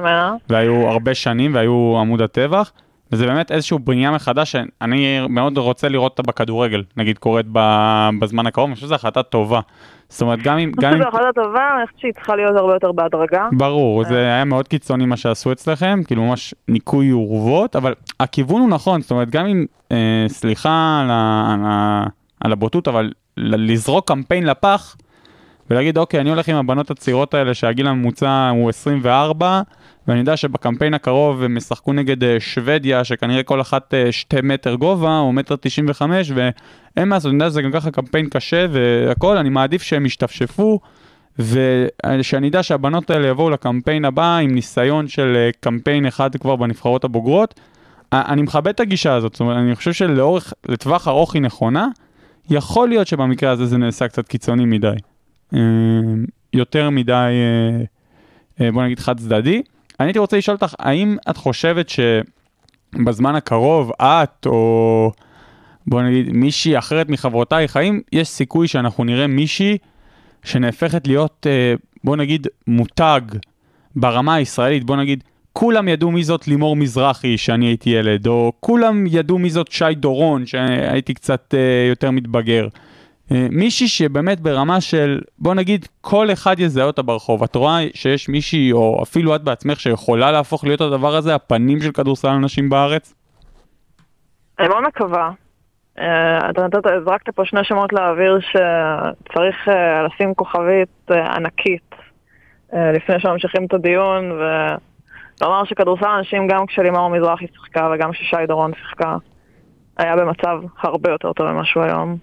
והיו הרבה שנים והיו עמוד הטבח. וזה באמת איזושהי בנייה מחדש שאני מאוד רוצה לראות אותה בכדורגל, נגיד קורית בזמן הקרוב, אני חושב שזו החלטה טובה. זאת אומרת, גם אם... אני אם... שזו החלטה טובה, אני חושבת שהיא צריכה להיות הרבה יותר בהדרגה. ברור, זה היה מאוד קיצוני מה שעשו אצלכם, כאילו ממש ניקוי אורוות, אבל הכיוון הוא נכון, זאת אומרת, גם אם, אה, סליחה על, ה, על, ה, על הבוטות, אבל לזרוק קמפיין לפח ולהגיד, אוקיי, אני הולך עם הבנות הצעירות האלה שהגיל הממוצע הוא 24, ואני יודע שבקמפיין הקרוב הם ישחקו נגד אה, שוודיה, שכנראה כל אחת אה, שתי מטר גובה, או מטר 95, ואין מה לעשות, אני יודע שזה גם ככה קמפיין קשה והכל, אני מעדיף שהם ישתפשפו. ושאני אדע שהבנות האלה יבואו לקמפיין הבא עם ניסיון של אה, קמפיין אחד כבר בנבחרות הבוגרות. אני מכבד את הגישה הזאת, זאת אומרת, אני חושב שלאורך, לטווח ארוך היא נכונה. יכול להיות שבמקרה הזה זה נעשה קצת קיצוני מדי. יותר מדי, בוא נגיד חד צדדי. אני הייתי רוצה לשאול אותך, האם את חושבת שבזמן הקרוב את או בוא נגיד מישהי אחרת מחברותייך, האם יש סיכוי שאנחנו נראה מישהי שנהפכת להיות, אה, בוא נגיד, מותג ברמה הישראלית, בוא נגיד, כולם ידעו מי זאת לימור מזרחי שאני הייתי ילד, או כולם ידעו מי זאת שי דורון שהייתי קצת אה, יותר מתבגר. אה, מישהי שבאמת ברמה של, בוא נגיד, כל אחד יזהה אותה ברחוב. את רואה שיש מישהי, או אפילו את בעצמך, שיכולה להפוך להיות הדבר הזה, הפנים של כדורסל הנשים בארץ? אני מאוד מקווה. אה, אתה נתת, זרקת פה שני שמות לאוויר שצריך אה, לשים כוכבית ענקית לפני שממשיכים את הדיון, ולומר שכדורסל אנשים גם כשלימור מזרחי שיחקה וגם כששי דורון שיחקה, היה במצב הרבה יותר טוב ממה שהוא היום.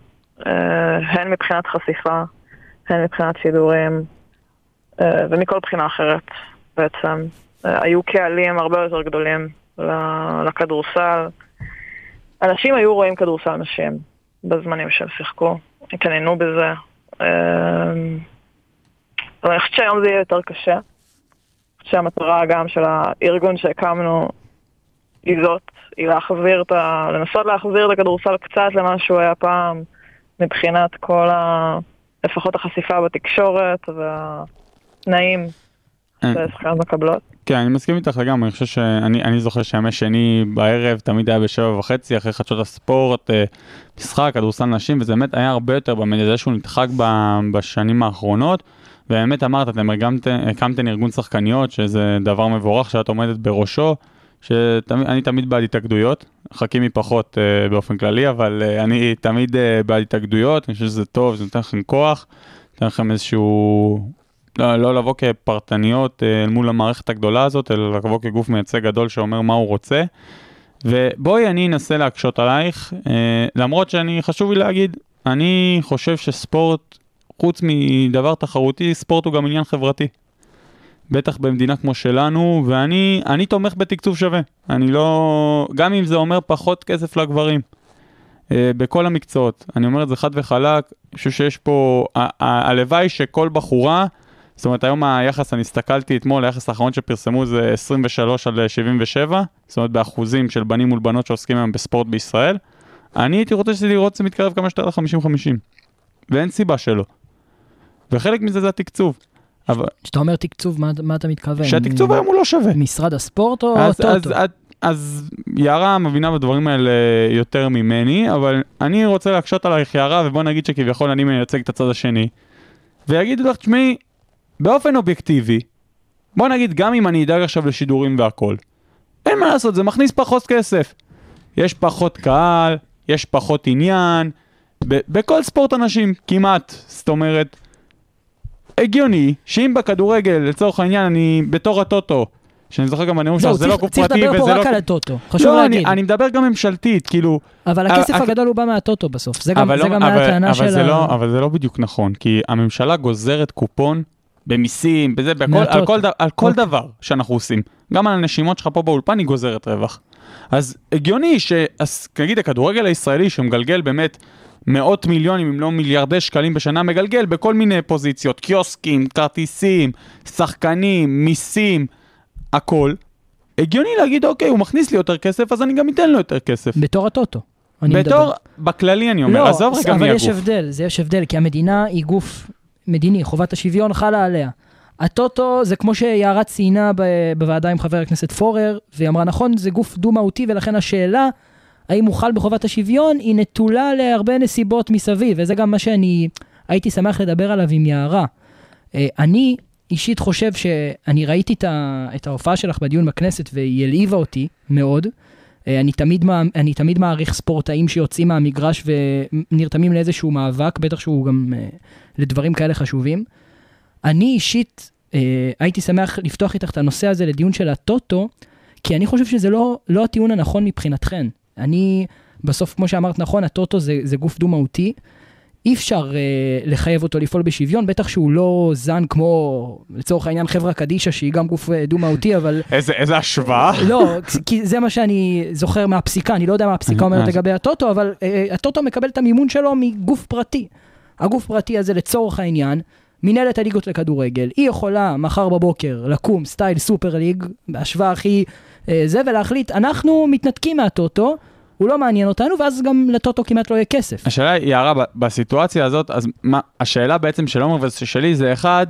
אה, הן מבחינת חשיפה, הן מבחינת שידורים, אה, ומכל בחינה אחרת בעצם. אה, היו קהלים הרבה יותר גדולים לכדורסל. אנשים היו רואים כדורסל נשים בזמנים שהם שיחקו, התעניינו בזה. אבל אני חושבת שהיום זה יהיה יותר קשה. שהמטרה גם של הארגון שהקמנו היא זאת, היא להחזיר את ה... לנסות להחזיר את הכדורסל קצת למה שהוא היה פעם, מבחינת כל ה... לפחות החשיפה בתקשורת והתנאים אה. ששחקנות מקבלות. כן, אני מסכים איתך לגמרי, אני חושב שאני אני זוכר שימי שני בערב תמיד היה בשבע וחצי, אחרי חדשות הספורט, אה, משחק, כדורסל נשים, וזה באמת היה הרבה יותר במדיה, זה שהוא נדחק בשנים האחרונות, ובאמת אמרת, אתם הקמתם ארגון שחקניות, שזה דבר מבורך שאת עומדת בראשו, שאני תמיד בעד התאגדויות, חכימי פחות אה, באופן כללי, אבל אה, אני תמיד אה, בעד התאגדויות, אני חושב שזה טוב, זה נותן לכם כוח, נותן לכם איזשהו לא, לא לבוא כפרטניות אה, אל מול המערכת הגדולה הזאת, אלא לבוא כגוף מייצג גדול שאומר מה הוא רוצה. ובואי אני אנסה להקשות עלייך, אה, למרות שאני, חשוב לי להגיד, אני חושב שספורט, חוץ מדבר תחרותי, ספורט הוא גם עניין חברתי. בטח במדינה כמו שלנו, ואני אני תומך בתקצוב שווה. אני לא... גם אם זה אומר פחות כסף לגברים. אה, בכל המקצועות. אני אומר את זה חד וחלק, אני חושב שיש פה... הלוואי שכל בחורה, זאת אומרת היום היחס, אני הסתכלתי אתמול, היחס האחרון שפרסמו זה 23 על 77, זאת אומרת באחוזים של בנים מול בנות שעוסקים היום בספורט בישראל. אני הייתי רוצה שזה לראות זה מתקרב כמה שיותר ל-50-50, ואין סיבה שלא. וחלק מזה זה התקצוב. אבל כשאתה אומר תקצוב, מה, מה אתה מתכוון? שהתקצוב היום הוא לא שווה. משרד הספורט או אז, טוטו? אז, אז יערה מבינה בדברים האלה יותר ממני, אבל אני רוצה להקשות עלייך יערה, ובוא נגיד שכביכול אני מייצג את הצד השני, ויגידו לך, תשמעי, באופן אובייקטיבי, בוא נגיד גם אם אני אדאג עכשיו לשידורים והכל, אין מה לעשות, זה מכניס פחות כסף. יש פחות קהל, יש פחות עניין, ב- בכל ספורט אנשים, כמעט, זאת אומרת, הגיוני שאם בכדורגל, לצורך העניין, אני בתור הטוטו, שאני זוכר גם בנאום שלך, זה לא צריך- גוף צריך פרטי לדבר וזה פה לא... רק על הטוטו, חשוב לא, להגיד. אני, אני מדבר גם ממשלתית, כאילו... אבל הכסף הגדול הוא בא מהטוטו בסוף, זה גם לא- הטענה של זה ה... לא, אבל זה לא בדיוק נכון, כי הממשלה גוזרת קופון במיסים, בזה, בכל. על כל, על כל. דבר שאנחנו עושים. גם על הנשימות שלך פה באולפן היא גוזרת רווח. אז הגיוני ש... אז נגיד הכדורגל הישראלי שמגלגל באמת מאות מיליונים אם לא מיליארדי שקלים בשנה, מגלגל בכל מיני פוזיציות, קיוסקים, כרטיסים, שחקנים, מיסים, הכל. הגיוני להגיד, אוקיי, הוא מכניס לי יותר כסף, אז אני גם אתן לו יותר כסף. בתור הטוטו. בתור, מדבר. בכללי אני אומר, לא, עזוב רגע אבל מי יש הגוף. הבדל, זה יש הבדל, כי המדינה היא גוף מדיני, חובת השוויון חלה עליה. הטוטו זה כמו שיערה ציינה בוועדה עם חבר הכנסת פורר, והיא אמרה נכון, זה גוף דו-מהותי, ולכן השאלה האם הוא חל בחובת השוויון היא נטולה להרבה נסיבות מסביב, וזה גם מה שאני הייתי שמח לדבר עליו עם יערה. אה, אני אישית חושב שאני ראיתי את, ההופעה שלך בדיון בכנסת והיא הלהיבה אותי מאוד. אה, אני תמיד, אני תמיד מעריך ספורטאים שיוצאים מהמגרש ונרתמים לאיזשהו מאבק, בטח שהוא גם אה, לדברים כאלה חשובים. אני אישית אה, הייתי שמח לפתוח איתך את הנושא הזה לדיון של הטוטו, כי אני חושב שזה לא, לא הטיעון הנכון מבחינתכן. אני, בסוף, כמו שאמרת נכון, הטוטו זה, זה גוף דו-מהותי. אי אפשר אה, לחייב אותו לפעול בשוויון, בטח שהוא לא זן כמו, לצורך העניין, חברה קדישא, שהיא גם גוף אה, דו-מהותי, אבל איזה, איזה השוואה. לא, כי זה מה שאני זוכר מהפסיקה, אני לא יודע מה הפסיקה אומרת אז- לגבי הטוטו, אבל אה, הטוטו מקבל את המימון שלו מגוף פרטי. הגוף פרטי הזה לצורך העניין, מנהלת הליגות לכדורגל, היא יכולה מחר בבוקר לקום סטייל סופר ליג, בהשוואה הכי אה, זה, ולהחליט, אנחנו מתנתקים מהטוטו, הוא לא מעניין אותנו, ואז גם לטוטו כמעט לא יהיה כסף. השאלה היא, יערה, בסיטואציה הזאת, אז מה, השאלה בעצם של עומר ושלי זה אחד,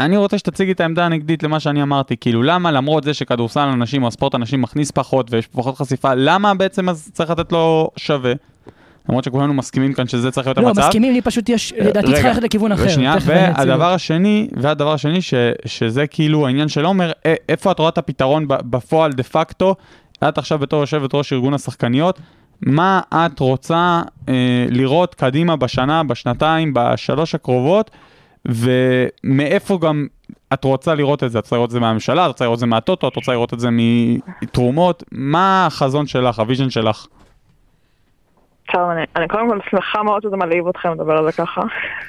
אני רוצה שתציגי את העמדה הנגדית למה שאני אמרתי, כאילו למה למרות זה שכדורסל אנשים או ספורט אנשים מכניס פחות ויש פחות חשיפה, למה בעצם אז צריך לתת לו שווה? למרות שכולנו מסכימים כאן שזה צריך להיות לא, המצב. מסכימים לי, פשוט יש, לדעתי צריך ללכת לכיוון אחר. ושנייה, והדבר. השני, והדבר השני, ש, שזה כאילו העניין של עומר, איפה את רואה את הפתרון בפועל דה פקטו? את עכשיו בתור יושבת ראש ארגון השחקניות, מה את רוצה אה, לראות קדימה בשנה, בשנתיים, בשלוש הקרובות, ומאיפה גם את רוצה לראות את זה? את רוצה לראות את זה מהממשלה, את רוצה לראות את זה מהטוטו, את רוצה לראות את זה מתרומות? מה החזון שלך, ה vision שלך? טוב, אני, אני קודם כל שמחה מאוד שזה מלהיב אתכם לדבר על זה ככה.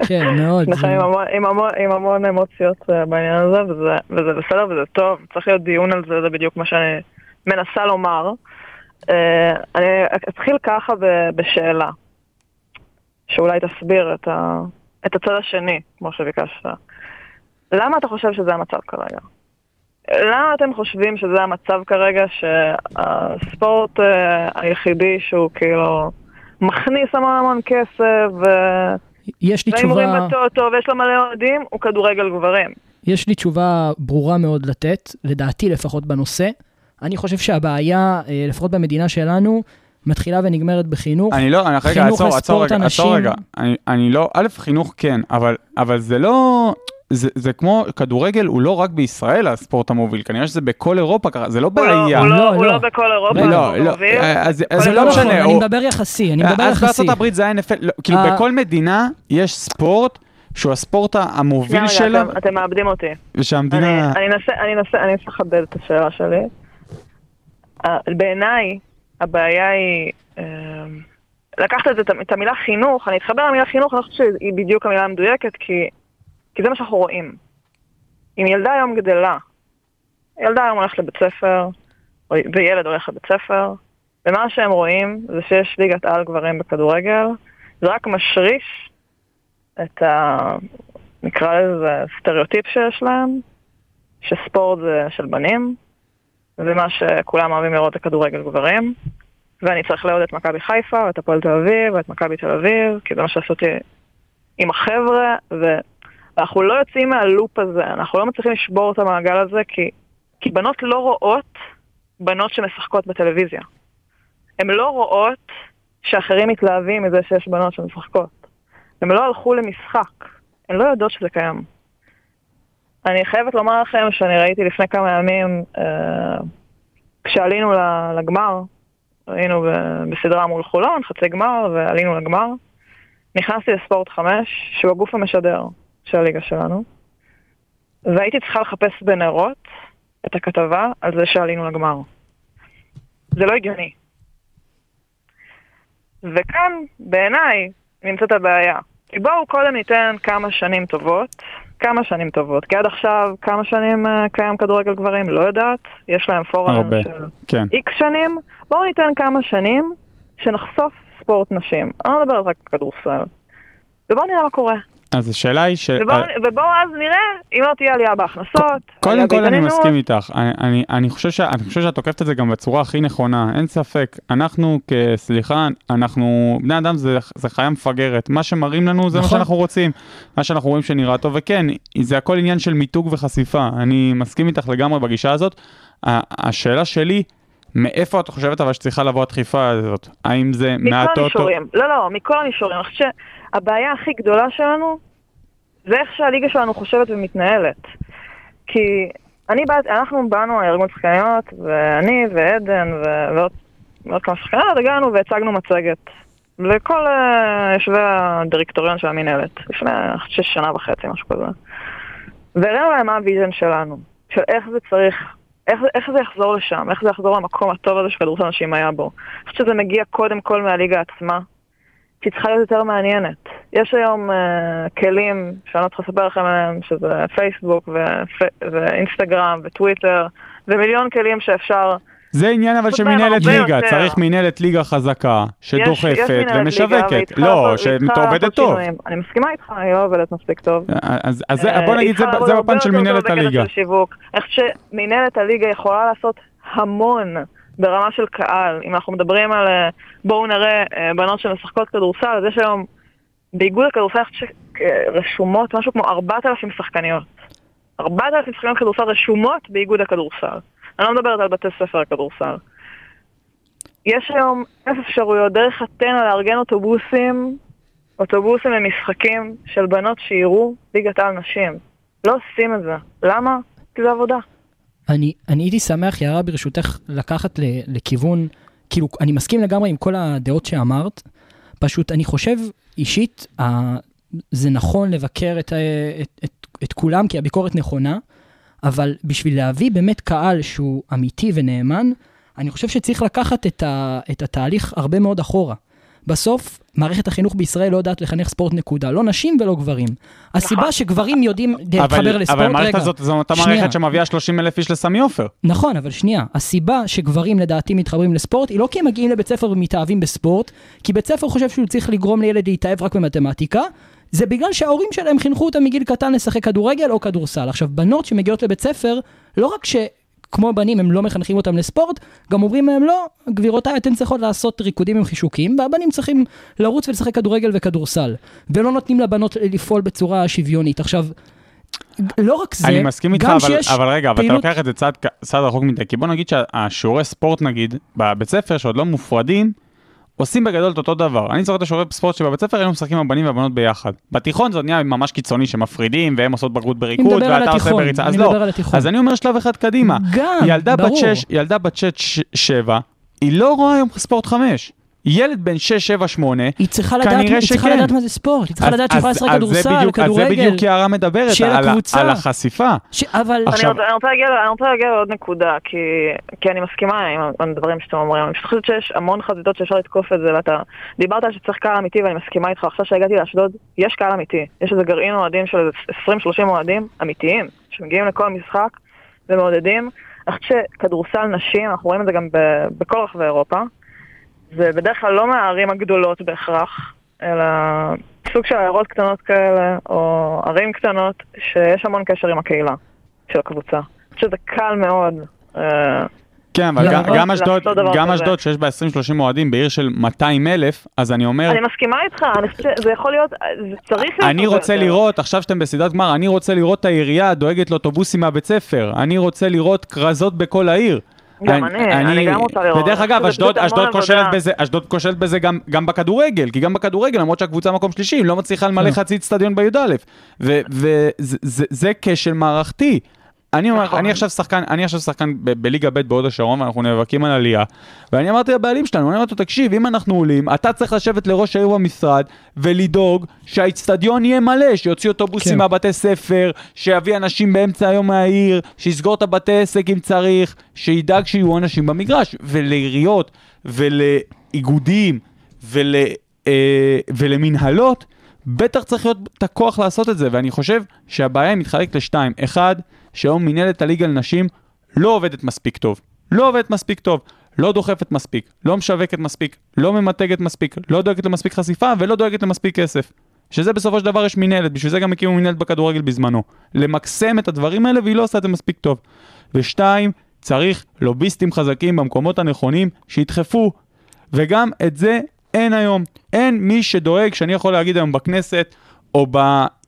כן, מאוד. שמחה עם המון, עם, המון, עם המון אמוציות אה, בעניין הזה, וזה, וזה בסדר וזה טוב, צריך להיות דיון על זה, זה בדיוק מה שאני מנסה לומר. אה, אני אתחיל ככה ב- בשאלה, שאולי תסביר את, ה, את הצד השני, כמו שביקשת. למה אתה חושב שזה המצב כרגע? למה אתם חושבים שזה המצב כרגע שהספורט אה, היחידי שהוא כאילו מכניס המון המון כסף ו... יש לי והימורים תשובה, בטוטו ויש לו מלא אוהדים, הוא כדורגל גברים. יש לי תשובה ברורה מאוד לתת, לדעתי לפחות בנושא. אני חושב שהבעיה, אה, לפחות במדינה שלנו, מתחילה ונגמרת בחינוך. אני לא, אני רגע, עצור, עצור רגע, עצור. רגע. אני, אני לא, א', חינוך כן, אבל, אבל זה לא, זה, זה כמו, כדורגל הוא לא רק בישראל הספורט המוביל, כנראה שזה בכל אירופה ככה, זה לא הוא לא- בעיה. הוא לא, לא- הוא לא. לא בכל אירופה. לא, הוא לא, מוביל. אז אז זה לא לא נכון, משנה, אני הוא- מדבר יחסי, אני מדבר אז יחסי. בארצות הברית זה ה-NFL, לא, כאילו אה. בכל מדינה יש ספורט שהוא הספורט המוביל רגע, שלה, אתם- אתם מאבדים אותי. אני ושהמדינה... אני אנסה, אני אנסה, אני אנסה לחדד את השאלה שלי. אה, בעיניי, הבעיה היא... אה, לקחת את, זה, את המילה חינוך, אני אתחבר למילה חינוך, אני חושבת שהיא בדיוק המילה המדויקת, כי, כי זה מה שאנחנו רואים. אם ילדה היום גדלה, ילדה היום הולכת לבית ספר, וילד הולך לבית ספר, ומה שהם רואים זה שיש ליגת על גברים בכדורגל, זה רק משריש את ה... נקרא לזה סטריאוטיפ שיש להם, שספורט זה של בנים, זה מה שכולם אוהבים לראות את כדורגל גברים, ואני צריך לאהוד את מכבי חיפה, ואת הפועל תל אביב, ואת מכבי תל אביב, כי זה מה שעשיתי עם החבר'ה, ואנחנו לא יוצאים מהלופ הזה, אנחנו לא מצליחים לשבור את המעגל הזה, כי, כי בנות לא רואות בנות שמשחקות בטלוויזיה. הן לא רואות שאחרים מתלהבים מזה שיש בנות שמשחקות. הן לא הלכו למשחק, הן לא יודעות שזה קיים. אני חייבת לומר לכם שאני ראיתי לפני כמה ימים, אה, כשעלינו לגמר, היינו בסדרה מול חולון, חצי גמר, ועלינו לגמר. נכנסתי לספורט 5, שהוא הגוף המשדר של הליגה שלנו, והייתי צריכה לחפש בנרות את הכתבה על זה שעלינו לגמר. זה לא הגיוני. וכאן, בעיניי, נמצאת הבעיה. כי בואו קודם ניתן כמה שנים טובות, כמה שנים טובות, כי עד עכשיו כמה שנים אה, קיים כדורגל גברים, לא יודעת, יש להם פורום של כן. איקס שנים, בואו ניתן כמה שנים שנחשוף ספורט נשים. אני לא מדברת רק על כדורסל. ובואו נראה מה קורה. אז השאלה היא ש... ובואו ובואו אז נראה אם לא תהיה עלייה בהכנסות, קודם כל אני. מסכים איתך, אני, אני, אני, חושב ש, אני חושב שאת תוקפת את זה גם בצורה הכי נכונה, אין ספק, אנחנו כסליחה, אנחנו, בני אדם זה, זה חיה מפגרת, מה שמראים לנו זה מה נכון. שאנחנו רוצים, מה שאנחנו רואים שנראה טוב, וכן, זה הכל עניין של מיתוג וחשיפה, אני מסכים איתך לגמרי בגישה הזאת, השאלה שלי, מאיפה את חושבת אבל שצריכה לבוא הדחיפה הזאת? האם זה מכל מהטוטו? המישורים. לא, לא, מכל המישורים. אני חושבת שהבעיה הכי גדולה שלנו זה איך שהליגה שלנו חושבת ומתנהלת. כי אני באת, אנחנו באנו, הארגון שחקניות, ואני ועדן ו- ועוד, ועוד כמה שחקניות, הגענו והצגנו מצגת לכל אה, יושבי הדירקטוריון של המינהלת, לפני חושבת שנה וחצי, משהו כזה. והראינו להם מה ה vision שלנו, של איך זה צריך, איך, איך זה יחזור לשם, איך זה יחזור למקום הטוב הזה שכדורסל נשים היה בו. אני חושבת שזה מגיע קודם כל מהליגה עצמה, שהיא צריכה להיות יותר מעניינת. יש היום אה, כלים שאני לא צריכה לספר לכם עליהם, שזה פייסבוק ופ... ואינסטגרם וטוויטר, ומיליון כלים שאפשר... זה עניין אבל פשוט של בהם מנהלת הרבה ליגה, יותר. צריך מנהלת ליגה חזקה, שדוחפת ומשווקת, לא, שעובדת לעשות טוב. שינויים. אני מסכימה איתך, היא לא עובדת מספיק טוב. אז, אז זה- אה, בוא נגיד, זה, זה בפן של מנהלת טוב הליגה. אני חושבת שמנהלת הליגה יכולה לעשות המון ברמה של קהל. אם אנחנו מדברים על אה, בואו נראה אה, בנות שמשחקות כדורסל, אז יש היום באיגוד הכדורסל אני שרשומות משהו כמו 4,000 שחקניות. 4,000 שחקניות כדורסל רשומות באיגוד הכדורסל. אני לא מדברת על בתי ספר הכדורסל. יש היום אפס אפשרויות דרך אתנה לארגן אוטובוסים, אוטובוסים למשחקים של בנות שיראו ליגת על נשים. לא עושים את זה. למה? כי זה עבודה. אני, אני הייתי שמח, יערה, ברשותך, לקחת ל, לכיוון כאילו, אני מסכים לגמרי עם כל הדעות שאמרת, פשוט אני חושב אישית, ה- זה נכון לבקר את, את, את, את כולם, כי הביקורת נכונה, אבל בשביל להביא באמת קהל שהוא אמיתי ונאמן, אני חושב שצריך לקחת את, ה, את התהליך הרבה מאוד אחורה. בסוף, מערכת החינוך בישראל לא יודעת לחנך ספורט נקודה, לא נשים ולא גברים. הסיבה שגברים יודעים להתחבר אבל, לספורט, אבל המערכת רגע, הזאת זו אותה. מערכת שמביאה 30 אלף איש לסמי עופר. נכון, אבל שנייה, הסיבה שגברים לדעתי מתחברים לספורט היא לא כי הם מגיעים לבית ספר ומתאהבים בספורט, כי בית ספר חושב שהוא צריך לגרום לילד להתאהב רק במתמטיקה, זה בגלל שההורים שלהם חינכו אותם מגיל קטן לשחק כדורגל או כדורסל. עכשיו, בנות שמגיעות לבית ספר, לא רק ש... כמו בנים הם לא מחנכים אותם לספורט, גם אומרים להם לא, גבירותיי אתן צריכות לעשות ריקודים עם חישוקים, והבנים צריכים לרוץ ולשחק כדורגל וכדורסל. ולא נותנים לבנות לפעול בצורה שוויונית. עכשיו, לא רק זה, אני מסכים איתך, אבל, שיש אבל רגע, אבל אתה פעילות- לוקח את זה צעד, צעד רחוק מדי, כי בוא נגיד שהשיעורי ספורט נגיד, בבית ספר שעוד לא מופרדים, עושים בגדול את אותו דבר. אני זוכר את השיעורי ספורט שבבית ספר היינו משחקים הבנים והבנות ביחד. בתיכון זה נהיה ממש קיצוני שמפרידים, והם עושות בגרות בריקוד, ואתה עושה בריצה, אז לא. אז אני אומר שלב אחד קדימה. גם, ילדה בת ברור. שש, ילדה בת שש, שבע, היא לא רואה היום ספורט חמש. ילד בן שש, שבע, שמונה, היא צריכה לדעת, כנראה היא צריכה שכן. לדעת מה זה ספורט, היא צריכה אז- לדעת שהיא יכולה לשחק כדורסל, בדיוק- אז זה כדורגל, בדיוק יערה מדברת, על ה- הקבוצה. על החשיפה. ש- אבל אני עכשיו- אני, רוצה להגיע, אני רוצה להגיע לעוד נקודה, כי, כי אני מסכימה עם הדברים שאתם אומרים. אני פשוט חושבת שיש המון חזיתות שאפשר לתקוף את זה, ואתה דיברת על שצריך קהל אמיתי, ואני מסכימה איתך. עכשיו שהגעתי לאשדוד, יש קהל אמיתי. יש איזה גרעין אוהדים של 20-30 אוהדים אמיתיים, שמגיעים לכל משחק ומעודדים. אני חושבת שכדורסל נשים, אנחנו רואים את זה גם ב- בכל רחבי אירופה, זה בדרך כלל לא מהערים הגדולות בהכרח, אלא סוג של עיירות קטנות כאלה, או ערים קטנות, שיש המון קשר עם הקהילה של הקבוצה. אני שזה קל מאוד. אה, כן, אבל גם- אשדוד, גם. אשדוד שיש בה 20-30 אוהדים בעיר של 200 אלף, אז אני אומר, אני מסכימה איתך, אני חושבת שזה יכול להיות, זה צריך להיות... אני רוצה. לראות, עכשיו שאתם בסדרת גמר, אני רוצה לראות את העירייה דואגת לאוטובוסים מהבית ספר. אני רוצה לראות כרזות בכל העיר. גם אני, אני גם רוצה לראות. ודרך אגב, אשדוד. כושלת בזה, אשדוד כושלת בזה גם, גם בכדורגל, כי גם בכדורגל, למרות שהקבוצה מקום שלישי, היא לא מצליחה למלא חצי אצטדיון בי"א. וזה כשל מערכתי. אני אומר, נכון. אני עכשיו שחקן, אני עכשיו שחקן בליגה ב' בהוד השרון, ואנחנו נאבקים על עלייה. ואני אמרתי לבעלים שלנו, אני אמרתי לו, תקשיב, אם אנחנו עולים, אתה צריך לשבת לראש העיר במשרד, ולדאוג שהאיצטדיון יהיה מלא, שיוציא אוטובוסים כן. מהבתי ספר, שיביא אנשים באמצע היום מהעיר, שיסגור את הבתי עסק אם צריך, שידאג שיהיו אנשים במגרש. ולעיריות, ולאיגודים, ול, אה, ולמנהלות, בטח צריך להיות את הכוח לעשות את זה, ואני חושב שהבעיה היא מתחלקת לשתיים. אחד, שהיום מנהלת הליגה לנשים לא עובדת מספיק טוב. לא עובדת מספיק טוב. לא דוחפת מספיק, לא משווקת מספיק, לא ממתגת מספיק, לא דואגת למספיק חשיפה ולא דואגת למספיק כסף. שזה בסופו של דבר יש מנהלת, בשביל זה גם הקימו מנהלת בכדורגל בזמנו. למקסם את הדברים האלה והיא לא עושה את זה מספיק טוב. ושתיים, צריך לוביסטים חזקים במקומות הנכונים שידחפו. וגם את זה אין היום. אין מי שדואג, שאני יכול להגיד היום בכנסת, או, ב,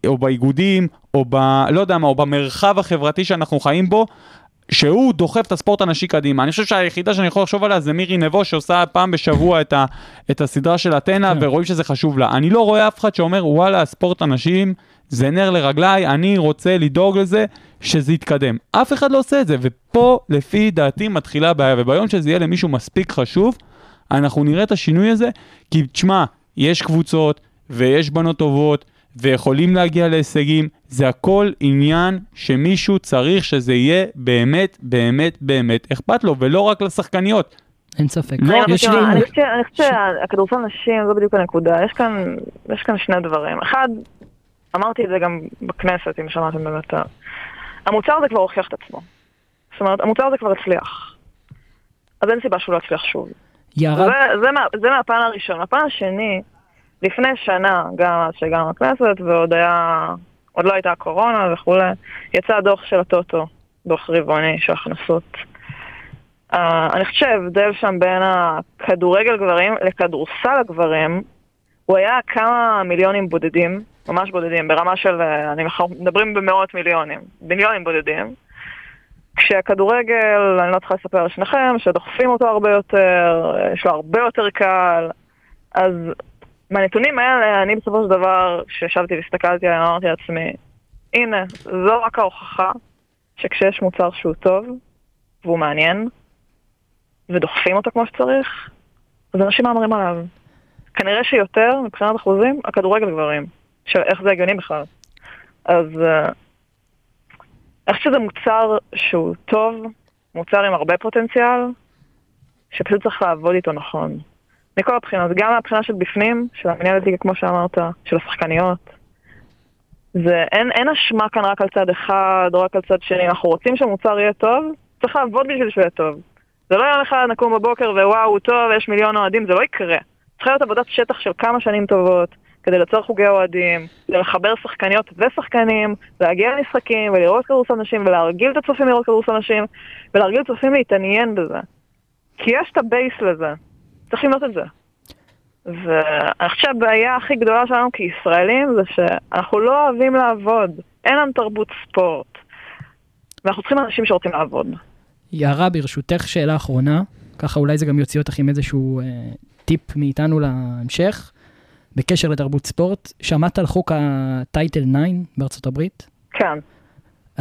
או באיגודים, או ב... לא יודע מה, או במרחב החברתי שאנחנו חיים בו, שהוא דוחף את הספורט הנשי קדימה. אני חושב שהיחידה שאני יכול לחשוב עליה זה מירי נבו, שעושה פעם בשבוע את, ה, את הסדרה של אתנה, כן. ורואים שזה חשוב לה. אני לא רואה אף אחד שאומר, וואלה, הספורט הנשים זה נר לרגליי, אני רוצה לדאוג לזה שזה יתקדם. אף אחד לא עושה את זה, ופה, לפי דעתי, מתחילה הבעיה, וביום שזה יהיה למישהו מספיק חשוב, אנחנו נראה את השינוי הזה, כי תשמע, יש קבוצות, ויש בנות טובות, ויכולים להגיע להישגים, זה הכל עניין שמישהו צריך שזה יהיה באמת, באמת, באמת אכפת לו, ולא רק לשחקניות. אין ספק. לא, אני יש לי- אני חושבת- שהכדורסל נשים זו בדיוק הנקודה, יש כאן, יש כאן שני דברים. אחד, אמרתי את זה גם בכנסת, אם שמעתם באמת, המוצר הזה כבר הוכיח את עצמו. זאת אומרת, המוצר הזה כבר הצליח. אז אין סיבה שהוא לא יצליח שוב. יערה, זה, זה, מה, זה מהפן הראשון. מהפן השני, לפני שנה, גם שהגענו לכנסת, ועוד היה, עוד לא הייתה הקורונה וכולי, יצא הדוח של הטוטו, דוח רבעוני של הכנסות. Uh, אני חושבת שההבדל שם בין הכדורגל גברים לכדורסל הגברים, הוא היה כמה מיליונים בודדים, ממש בודדים, ברמה של, אה, אני מח- מדברים במאות מיליונים, מיליונים בודדים. כשהכדורגל, אני לא צריכה לספר לשניכם, שדוחפים אותו הרבה יותר, יש לו הרבה יותר קל, אז מהנתונים האלה, אני בסופו של דבר, כשישבתי והסתכלתי עליהם, אמרתי לעצמי, הנה, זו רק ההוכחה שכשיש מוצר שהוא טוב, והוא מעניין, ודוחפים אותו כמו שצריך, אז אנשים מהמרים עליו. כנראה שיותר, מבחינת אחוזים, הכדורגל גברים. של איך זה הגיוני בכלל. אז אה, איך שזה מוצר שהוא טוב, מוצר עם הרבה פוטנציאל, שפשוט צריך לעבוד איתו נכון. מכל הבחינות, גם מהבחינה של בפנים, של המנהלת ליגה כמו שאמרת, של השחקניות. זה, אין, אין אשמה כאן רק על צד אחד או רק על צד שני, אנחנו רוצים שהמוצר יהיה טוב, צריך לעבוד בשביל שהוא יהיה טוב. זה לא יום אחד נקום בבוקר ווואו, הוא טוב, יש מיליון אוהדים, זה לא יקרה. צריכה להיות עבודת שטח של כמה שנים טובות, כדי ליצור חוגי אוהדים, לחבר שחקניות ושחקנים, להגיע למשחקים ולראות כדורסל נשים ולהרגיל את הצופים לראות כדורסל נשים ולהרגיל את הצופים להתעניין בזה. כי יש את הבייס לזה, צריך לבנות את זה. ואני חושבת שהבעיה הכי גדולה שלנו כישראלים זה שאנחנו לא אוהבים לעבוד, אין לנו תרבות ספורט. ואנחנו צריכים אנשים שרוצים לעבוד. יערה, ברשותך שאלה אחרונה, ככה אולי זה גם יוציא אותך עם איזשהו אה, טיפ מאיתנו להמשך. בקשר לתרבות ספורט, שמעת על חוק הטייטל 9 בארצות הברית? כן.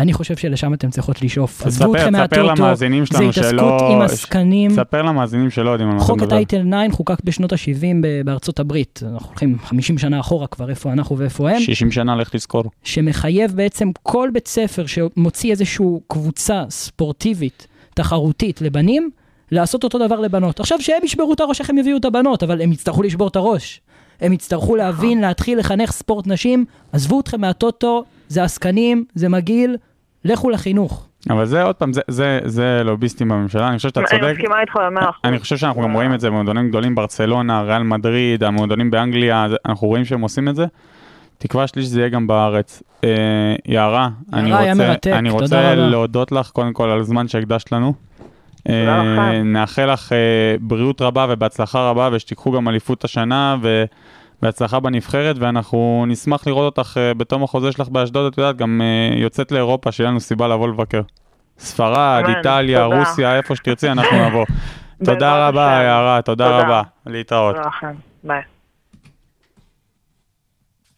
אני חושב שלשם אתם צריכות לשאוף. תספר- עזבו אתכם מהטוטו, למאזינים זה שלנו התעסקות שלא- עם עסקנים. ספר למאזינים שלא יודעים על מה אתה חוק מדבר. הטייטל 9 חוקק בשנות ה-70 בארצות הברית. אנחנו הולכים 50 שנה אחורה כבר, איפה אנחנו ואיפה הם. 60 שנה לך תזכור. שמחייב בעצם כל בית ספר שמוציא איזושהי קבוצה ספורטיבית, תחרותית לבנים, לעשות אותו דבר לבנות. עכשיו שהם ישברו את הראש איך הם יביאו את הבנות, אבל הם יצטרכו לשבור את הראש. הם יצטרכו להבין, להתחיל לחנך ספורט נשים, עזבו אתכם מהטוטו, זה עסקנים, זה מגעיל, לכו לחינוך. אבל זה עוד פעם, זה- זה- זה לוביסטים בממשלה, אני חושב שאתה אני צודק. מסכימה איתך במאה אחוז. אני חושב שאנחנו גם רואים את זה במועדונים גדולים, ברצלונה, ריאל מדריד, המועדונים באנגליה, אנחנו רואים שהם עושים את זה. תקווה שלי שזה יהיה גם בארץ. אה, יערה, אני יערה, היה רוצה, מרתק, אני תודה רוצה רבה. להודות לך קודם כל על הזמן שהקדשת לנו. תודה אה, לך. נאחל לך אה, בריאות רבה ובהצלחה רבה ושתיקחו גם אליפות השנה ובהצלחה בנבחרת ואנחנו נשמח לראות אותך אה, בתום החוזה שלך באשדוד, את יודעת, גם אה, יוצאת לאירופה, שיהיה לנו סיבה לבוא לבקר. ספרד, אמן, איטליה. רוסיה, איפה שתרצי אנחנו נבוא. תודה רבה. יערה, תודה. רבה. להתראות. ביי.